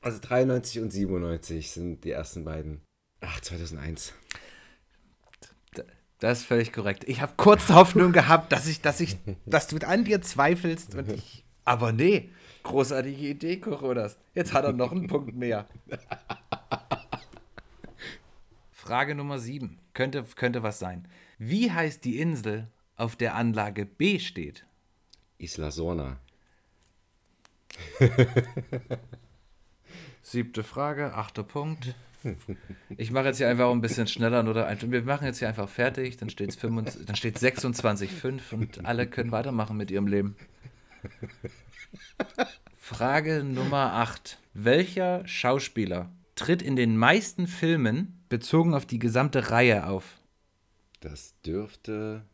Also 93 und 97 sind die ersten beiden. Ach, 2001. Das ist völlig korrekt. Ich habe kurz Hoffnung gehabt, dass ich, dass ich, dass du an dir zweifelst und ich. Aber nee, großartige Idee, Kochodas. Jetzt hat er noch einen Punkt mehr. Frage Nummer 7. Könnte, könnte was sein. Wie heißt die Insel, auf der Anlage B steht? Isla Sorna. Siebte Frage, achter Punkt. Ich mache jetzt hier einfach ein bisschen schneller. Nur wir machen jetzt hier einfach fertig. Dann steht es 26,5 und alle können weitermachen mit ihrem Leben. Frage Nummer 8. Welcher Schauspieler tritt in den meisten Filmen bezogen auf die gesamte Reihe auf? Das dürfte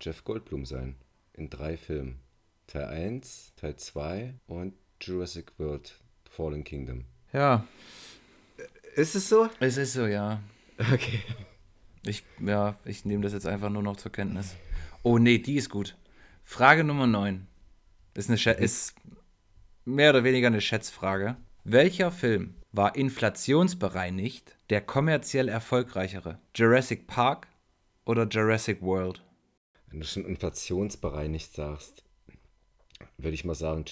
Jeff Goldblum sein. In drei Filmen. Teil 1, Teil 2 und Jurassic World Fallen Kingdom. Ja. Ist es so? Es ist so, ja. Okay. Ich, ja, ich nehme das jetzt einfach nur noch zur Kenntnis. Oh nee, die ist gut. Frage Nummer 9. Ist, eine, ist mehr oder weniger eine Schätzfrage. Welcher Film war inflationsbereinigt der kommerziell erfolgreichere? Jurassic Park oder Jurassic World? Wenn du schon inflationsbereinigt sagst, würde ich mal sagen,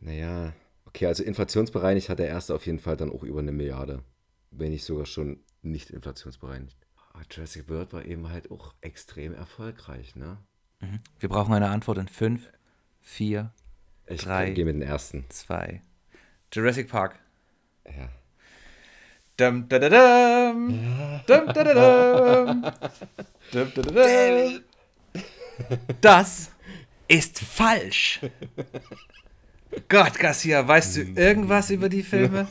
naja, okay, also inflationsbereinigt hat der erste auf jeden Fall dann auch über eine Milliarde. Wenn nicht sogar schon nicht inflationsbereinigt. Aber ah, Jurassic World war eben halt auch extrem erfolgreich, ne? Mhm. Wir brauchen eine Antwort in 5, 4, ich 3, gehe mit dem ersten. 2. Jurassic Park. Ja. Dum, da, da, dum. Dum, da, da, dum. Dum, da, da, dum. Das ist falsch. Gott, Garcia, weißt du irgendwas über die Filme?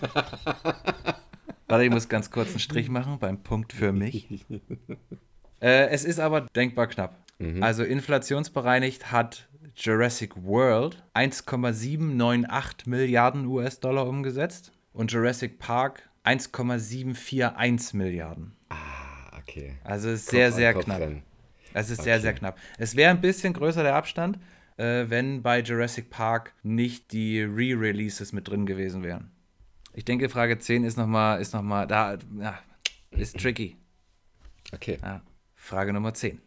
Warte, ich muss ganz kurz einen Strich machen beim Punkt für mich. Äh, es ist aber denkbar knapp. Mhm. Also inflationsbereinigt hat Jurassic World 1,798 Milliarden US-Dollar umgesetzt und Jurassic Park 1,741 Milliarden. Ah, okay. Also ist sehr, Kopf sehr knapp. Rennen. Es ist okay. sehr, sehr knapp. Es wäre ein bisschen größer der Abstand, äh, wenn bei Jurassic Park nicht die Re-Releases mit drin gewesen wären. Ich denke, Frage 10 ist nochmal, ist nochmal, da, ja, ist tricky. Okay. Ja. Frage Nummer 10.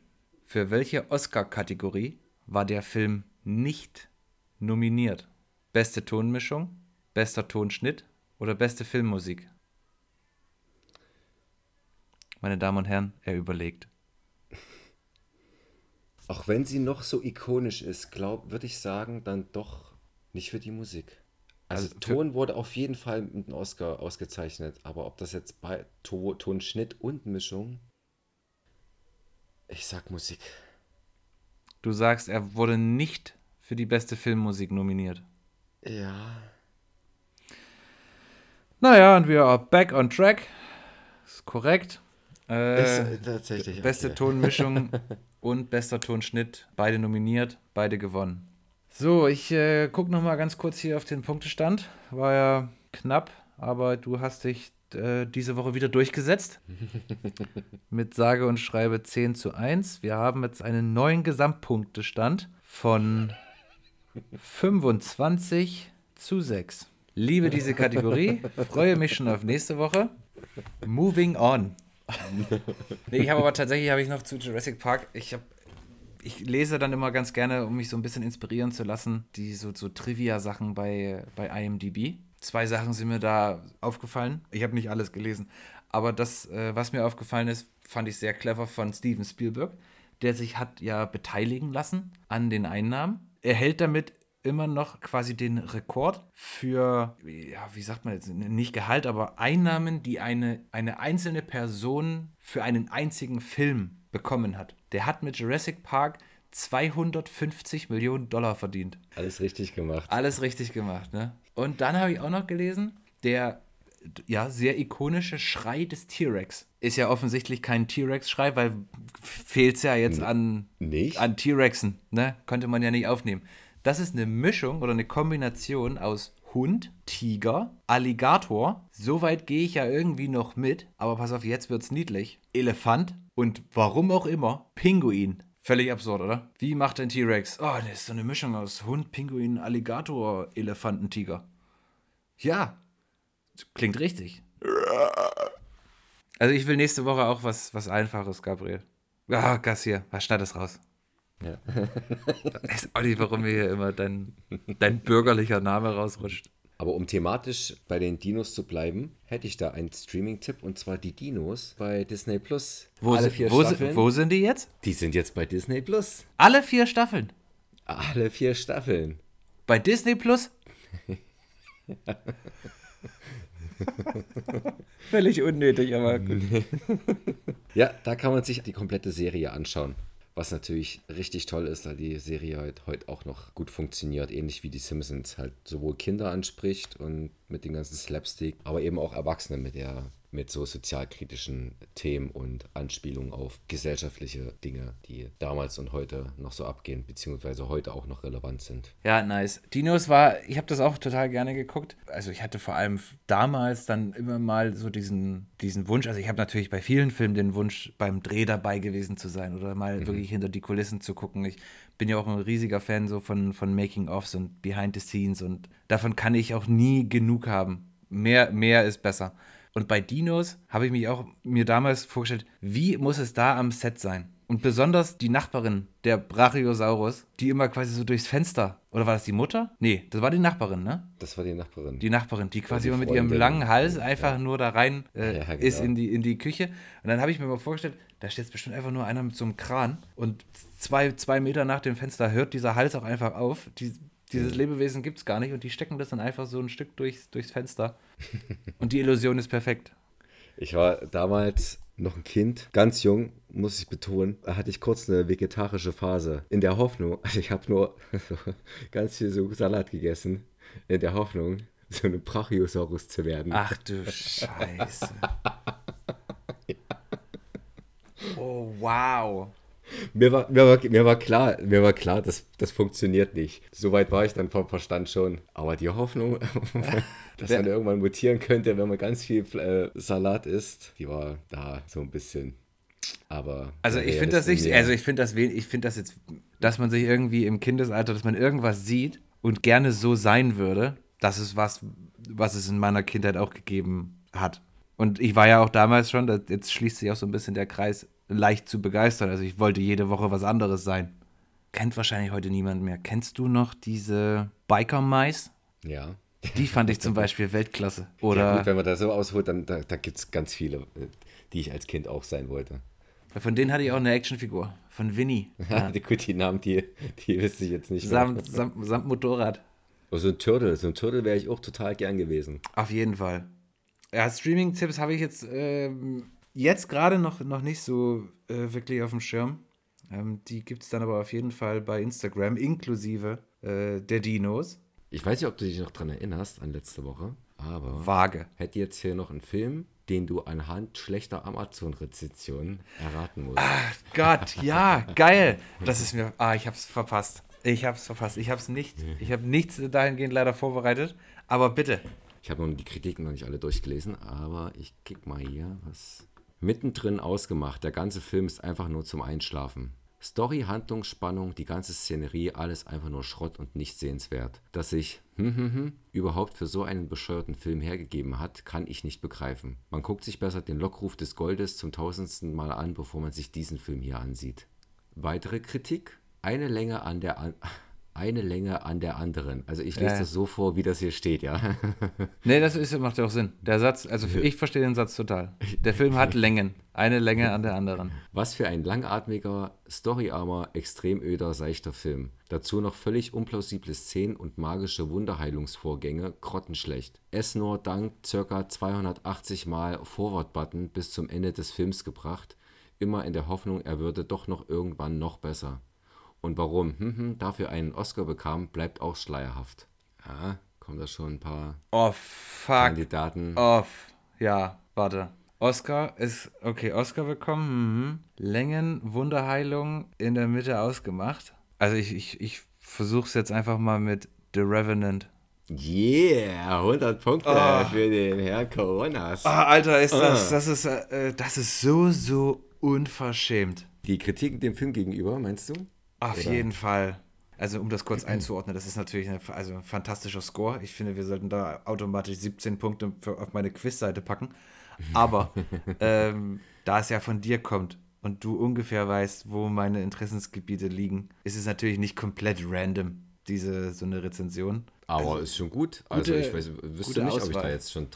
Für welche Oscar-Kategorie war der Film nicht nominiert? Beste Tonmischung, bester Tonschnitt oder beste Filmmusik? Meine Damen und Herren, er überlegt. Auch wenn sie noch so ikonisch ist, glaube würde ich sagen, dann doch nicht für die Musik. Also, Also, Ton wurde auf jeden Fall mit einem Oscar ausgezeichnet, aber ob das jetzt bei to Tonschnitt und Mischung, ich sag Musik. Du sagst, er wurde nicht für die beste Filmmusik nominiert. Ja. Naja, und wir are back on track. Ist korrekt. Äh, Ist tatsächlich. beste okay. Tonmischung und bester Tonschnitt. Beide nominiert, beide gewonnen. So, ich äh, gucke nochmal ganz kurz hier auf den Punktestand. War ja knapp, aber du hast dich äh, diese Woche wieder durchgesetzt. Mit sage und schreibe 10 zu 1. Wir haben jetzt einen neuen Gesamtpunktestand von 25 zu 6. Liebe diese Kategorie, freue mich schon auf nächste Woche. Moving on. Nee, ich habe aber tatsächlich habe ich noch zu Jurassic Park. Ich habe ich lese dann immer ganz gerne, um mich so ein bisschen inspirieren zu lassen, die so, so Trivia-Sachen bei, bei IMDb. Zwei Sachen sind mir da aufgefallen. Ich habe nicht alles gelesen, aber das, äh, was mir aufgefallen ist, fand ich sehr clever von Steven Spielberg, der sich hat ja beteiligen lassen an den Einnahmen. Er hält damit immer noch quasi den Rekord für, ja, wie sagt man jetzt, nicht Gehalt, aber Einnahmen, die eine, eine einzelne Person für einen einzigen Film bekommen hat. Der hat mit Jurassic Park 250 Millionen Dollar verdient. Alles richtig gemacht. Alles richtig gemacht, ne? Und dann habe ich auch noch gelesen, der ja, sehr ikonische Schrei des T-Rex. Ist ja offensichtlich kein T-Rex-Schrei, weil fehlt es ja jetzt an, Nicht? an T-Rexen, ne? Konnte man ja nicht aufnehmen. Das ist eine Mischung oder eine Kombination aus Hund, Tiger, Alligator. Soweit gehe ich ja irgendwie noch mit, aber pass auf, jetzt wird's niedlich. Elefant und warum auch immer, Pinguin. Völlig absurd, oder? Wie macht ein T-Rex? Oh, das ist so eine Mischung aus Hund, Pinguin, Alligator, Elefanten, Tiger. Ja, klingt richtig. Also ich will nächste Woche auch was, was Einfaches, Gabriel. Ah, Gas hier, was schneid das raus? Ja. Ich weiß auch nicht, warum mir hier immer dein, dein bürgerlicher Name rausrutscht. Aber um thematisch bei den Dinos zu bleiben, hätte ich da einen Streaming-Tipp und zwar die Dinos bei Disney Plus. Wo, Alle sind, vier wo, Staffeln. sind, wo sind die jetzt? Die sind jetzt bei Disney Plus. Alle vier Staffeln. Alle vier Staffeln. Bei Disney Plus? Völlig unnötig, aber gut. Ja, da kann man sich die komplette Serie anschauen. Was natürlich richtig toll ist, da die Serie heute, heute auch noch gut funktioniert, ähnlich wie die Simpsons halt sowohl Kinder anspricht und mit dem ganzen Slapstick, aber eben auch Erwachsene mit der mit so sozialkritischen Themen und Anspielungen auf gesellschaftliche Dinge, die damals und heute noch so abgehen, beziehungsweise heute auch noch relevant sind. Ja, nice. Dinos war, ich habe das auch total gerne geguckt. Also ich hatte vor allem damals dann immer mal so diesen, diesen Wunsch, also ich habe natürlich bei vielen Filmen den Wunsch, beim Dreh dabei gewesen zu sein oder mal wirklich hinter die Kulissen zu gucken. Ich bin ja auch ein riesiger Fan so von, von Making-ofs und Behind the Scenes und davon kann ich auch nie genug haben. Mehr, mehr ist besser. Und bei Dinos habe ich mich auch mir damals vorgestellt, wie muss es da am Set sein? Und besonders die Nachbarin, der Brachiosaurus, die immer quasi so durchs Fenster. Oder war das die Mutter? Nee, das war die Nachbarin, ne? Das war die Nachbarin. Die Nachbarin, die quasi die immer mit ihrem langen Hals einfach nur da rein äh, Ja, genau. ist in die, in die Küche. Und dann habe ich mir mal vorgestellt, da steht jetzt bestimmt einfach nur einer mit so einem Kran und zwei, zwei Meter nach dem Fenster hört dieser Hals auch einfach auf. Die, dieses Lebewesen gibt es gar nicht und die stecken das dann einfach so ein Stück durchs, durchs Fenster. und die Illusion ist perfekt. Ich war damals noch ein Kind, ganz jung, muss ich betonen. Da hatte ich kurz eine vegetarische Phase. In der Hoffnung, also ich habe nur so ganz viel so Salat gegessen, in der Hoffnung, so ein Brachiosaurus zu werden. Ach du Scheiße. Oh, wow. Mir, war, mir, war, mir war klar, mir war klar, das, das funktioniert nicht. Soweit war ich dann vom Verstand schon. Aber die Hoffnung, dass man irgendwann mutieren könnte, wenn man ganz viel äh, Salat isst, die war da so ein bisschen. Aber Also ich finde das nicht, also ich finde das ich finde das jetzt, dass man sich irgendwie im Kindesalter, dass man irgendwas sieht und gerne so sein würde, das ist was, was es in meiner Kindheit auch gegeben hat. Und ich war ja auch damals schon, jetzt schließt sich auch so ein bisschen der Kreis, leicht zu begeistern. Also ich wollte jede Woche was anderes sein. Kennt wahrscheinlich heute niemand mehr. Kennst du noch diese Biker-Mais? Ja. Die fand ich zum Beispiel Weltklasse. ja Oder gut, wenn man da so ausholt, dann da, da gibt es ganz viele, äh, die ich als Kind auch sein wollte. von denen hatte ich auch eine Actionfigur. Von Winnie. Ja. Die, gut, die Namen, die, die wüsste ich jetzt nicht. mehr. Samt, samt, samt Motorrad. Oh, so ein Turtle, so ein Turtle wäre ich auch total gern gewesen. Auf jeden Fall. Ja, Streaming-Tipps habe ich jetzt, ähm, jetzt gerade noch, noch nicht so äh, wirklich auf dem Schirm. Ähm, die gibt es dann aber auf jeden Fall bei Instagram, inklusive äh, der Dinos. Ich weiß nicht, ob du dich noch dran erinnerst an letzte Woche, aber Vage. hätte jetzt hier noch einen Film, den du anhand schlechter Amazon-Rezensionen erraten musst. Ach Gott, ja, geil. Das ist mir, ah, ich hab's verpasst. Ich hab's verpasst. Ich hab's nicht, ich habe nichts dahingehend leider vorbereitet. Aber bitte. Ich habe die Kritiken noch nicht alle durchgelesen, aber ich kick mal hier was. Mittendrin ausgemacht. Der ganze Film ist einfach nur zum Einschlafen. Story, Handlung, Spannung, die ganze Szenerie, alles einfach nur Schrott und nicht sehenswert. Dass sich hm, hm, hm, überhaupt für so einen bescheuerten Film hergegeben hat, kann ich nicht begreifen. Man guckt sich besser den Lockruf des Goldes zum tausendsten Mal an, bevor man sich diesen Film hier ansieht. Weitere Kritik? Eine Länge an der an eine Länge an der anderen. Also ich lese Ja. das so vor, wie das hier steht, ja. Nee, das ist, macht ja auch Sinn. Der Satz, also ich verstehe den Satz total. Der Film hat Längen. Eine Länge an der anderen. Was für ein langatmiger, storyarmer, extrem öder, seichter Film. Dazu noch völlig unplausible Szenen und magische Wunderheilungsvorgänge, grottenschlecht. Es nur dank ca. 280 Mal Forward-Button bis zum Ende des Films gebracht, immer in der Hoffnung, er würde doch noch irgendwann noch besser. Und warum hm, hm, dafür einen Oscar bekam, bleibt auch schleierhaft. Ja, kommen da schon ein paar Oh, fuck Kandidaten. off. Ja, warte. Oscar ist, okay, Oscar bekommen. Mhm. Längen, Wunderheilung in der Mitte ausgemacht. Also ich, ich, ich versuche es jetzt einfach mal mit The Revenant. Yeah, 100 Punkte Ah. für den Herr Coronas. Ah, Alter, ist das, das ist, äh, das ist so, so unverschämt. Die Kritik dem Film gegenüber, meinst du? Auf Oder? jeden Fall. Also um das kurz einzuordnen, das ist natürlich eine, also ein fantastischer Score. Ich finde, wir sollten da automatisch 17 Punkte für, auf meine Quizseite packen. Aber ähm, da es ja von dir kommt und du ungefähr weißt, wo meine Interessensgebiete liegen, ist es natürlich nicht komplett random, diese so eine Rezension. Aber ist schon gut. Also gute- ich weiß, wüsste nicht, ob ich, da jetzt schon,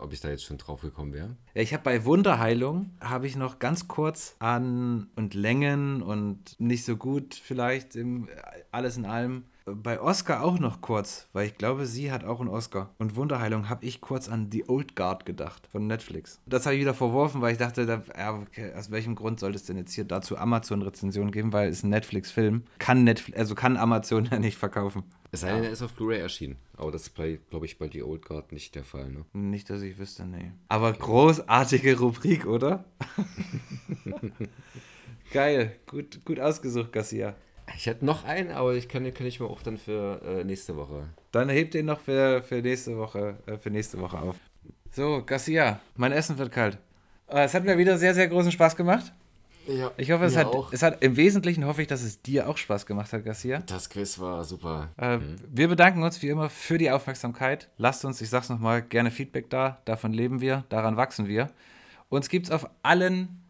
ob ich da jetzt schon drauf gekommen wäre. Ja, ich habe bei Wunderheilung habe ich noch ganz kurz an und Längen und nicht so gut vielleicht im alles in allem. Bei Oscar auch noch kurz, weil ich glaube, sie hat auch einen Oscar. Und Wunderheilung habe ich kurz an The Old Guard gedacht von Netflix. Das habe ich wieder verworfen, weil ich dachte, da, ja, okay, aus welchem Grund sollte es denn jetzt hier dazu Amazon-Rezension geben, weil es ein Netflix-Film. Kann Netflix, also kann Amazon ja nicht verkaufen. Es sei denn, er ist auf Blu-ray erschienen. Aber das ist bei, glaube ich, bei The Old Guard nicht der Fall, ne? Nicht, dass ich wüsste, nee. Aber großartige Rubrik, oder? Geil, gut, gut ausgesucht, Garcia. Ich hätte noch einen, aber ich kann, kann ich mir auch dann für äh, nächste Woche. Dann hebt den noch für, für nächste Woche, äh, für nächste Woche auf. So, Garcia, mein Essen wird kalt. Äh, Es hat mir wieder sehr, sehr großen Spaß gemacht. Ja, Ich hoffe, es hat, auch. es hat, im Wesentlichen hoffe ich, dass es dir auch Spaß gemacht hat, Garcia. Das Quiz war super. Äh, Wir bedanken uns wie immer für die Aufmerksamkeit. Lasst uns, ich sag's nochmal, gerne Feedback da. Davon leben wir, daran wachsen wir. Uns gibt's auf allen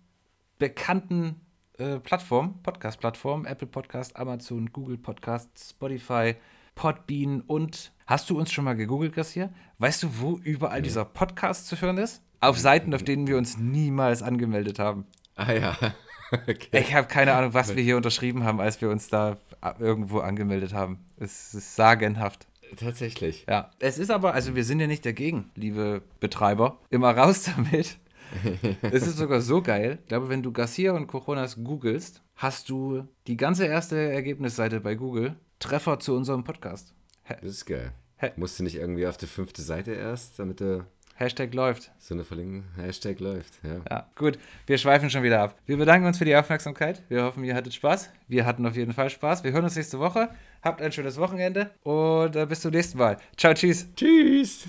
bekannten äh, Plattformen, Podcast-Plattformen, Apple Podcast, Amazon, Google Podcast, Spotify, Podbean und hast du uns schon mal gegoogelt, Garcia? Weißt du, wo überall dieser Podcast zu hören ist? Auf Seiten, auf denen wir uns niemals angemeldet haben. Ah ja. okay. Ich habe keine Ahnung, was wir hier unterschrieben haben, als wir uns da irgendwo angemeldet haben. Es ist sagenhaft. Tatsächlich. Ja, es ist aber, also wir sind ja nicht dagegen, liebe Betreiber. Immer raus damit. Es ist sogar so geil. Ich glaube, wenn du Garcia und Coronas googelst, hast du die ganze erste Ergebnisseite bei Google Treffer zu unserem Podcast. Ha Das ist geil. Hä? Musst du nicht irgendwie auf die fünfte Seite erst, damit du Hashtag läuft. so eine Verlinkung, Hashtag läuft. Ja. Ja, gut. Wir schweifen schon wieder ab. Wir bedanken uns für die Aufmerksamkeit. Wir hoffen, ihr hattet Spaß. Wir hatten auf jeden Fall Spaß. Wir hören uns nächste Woche. Habt ein schönes Wochenende und äh, bis zum nächsten Mal. Ciao, tschüss. Tschüss.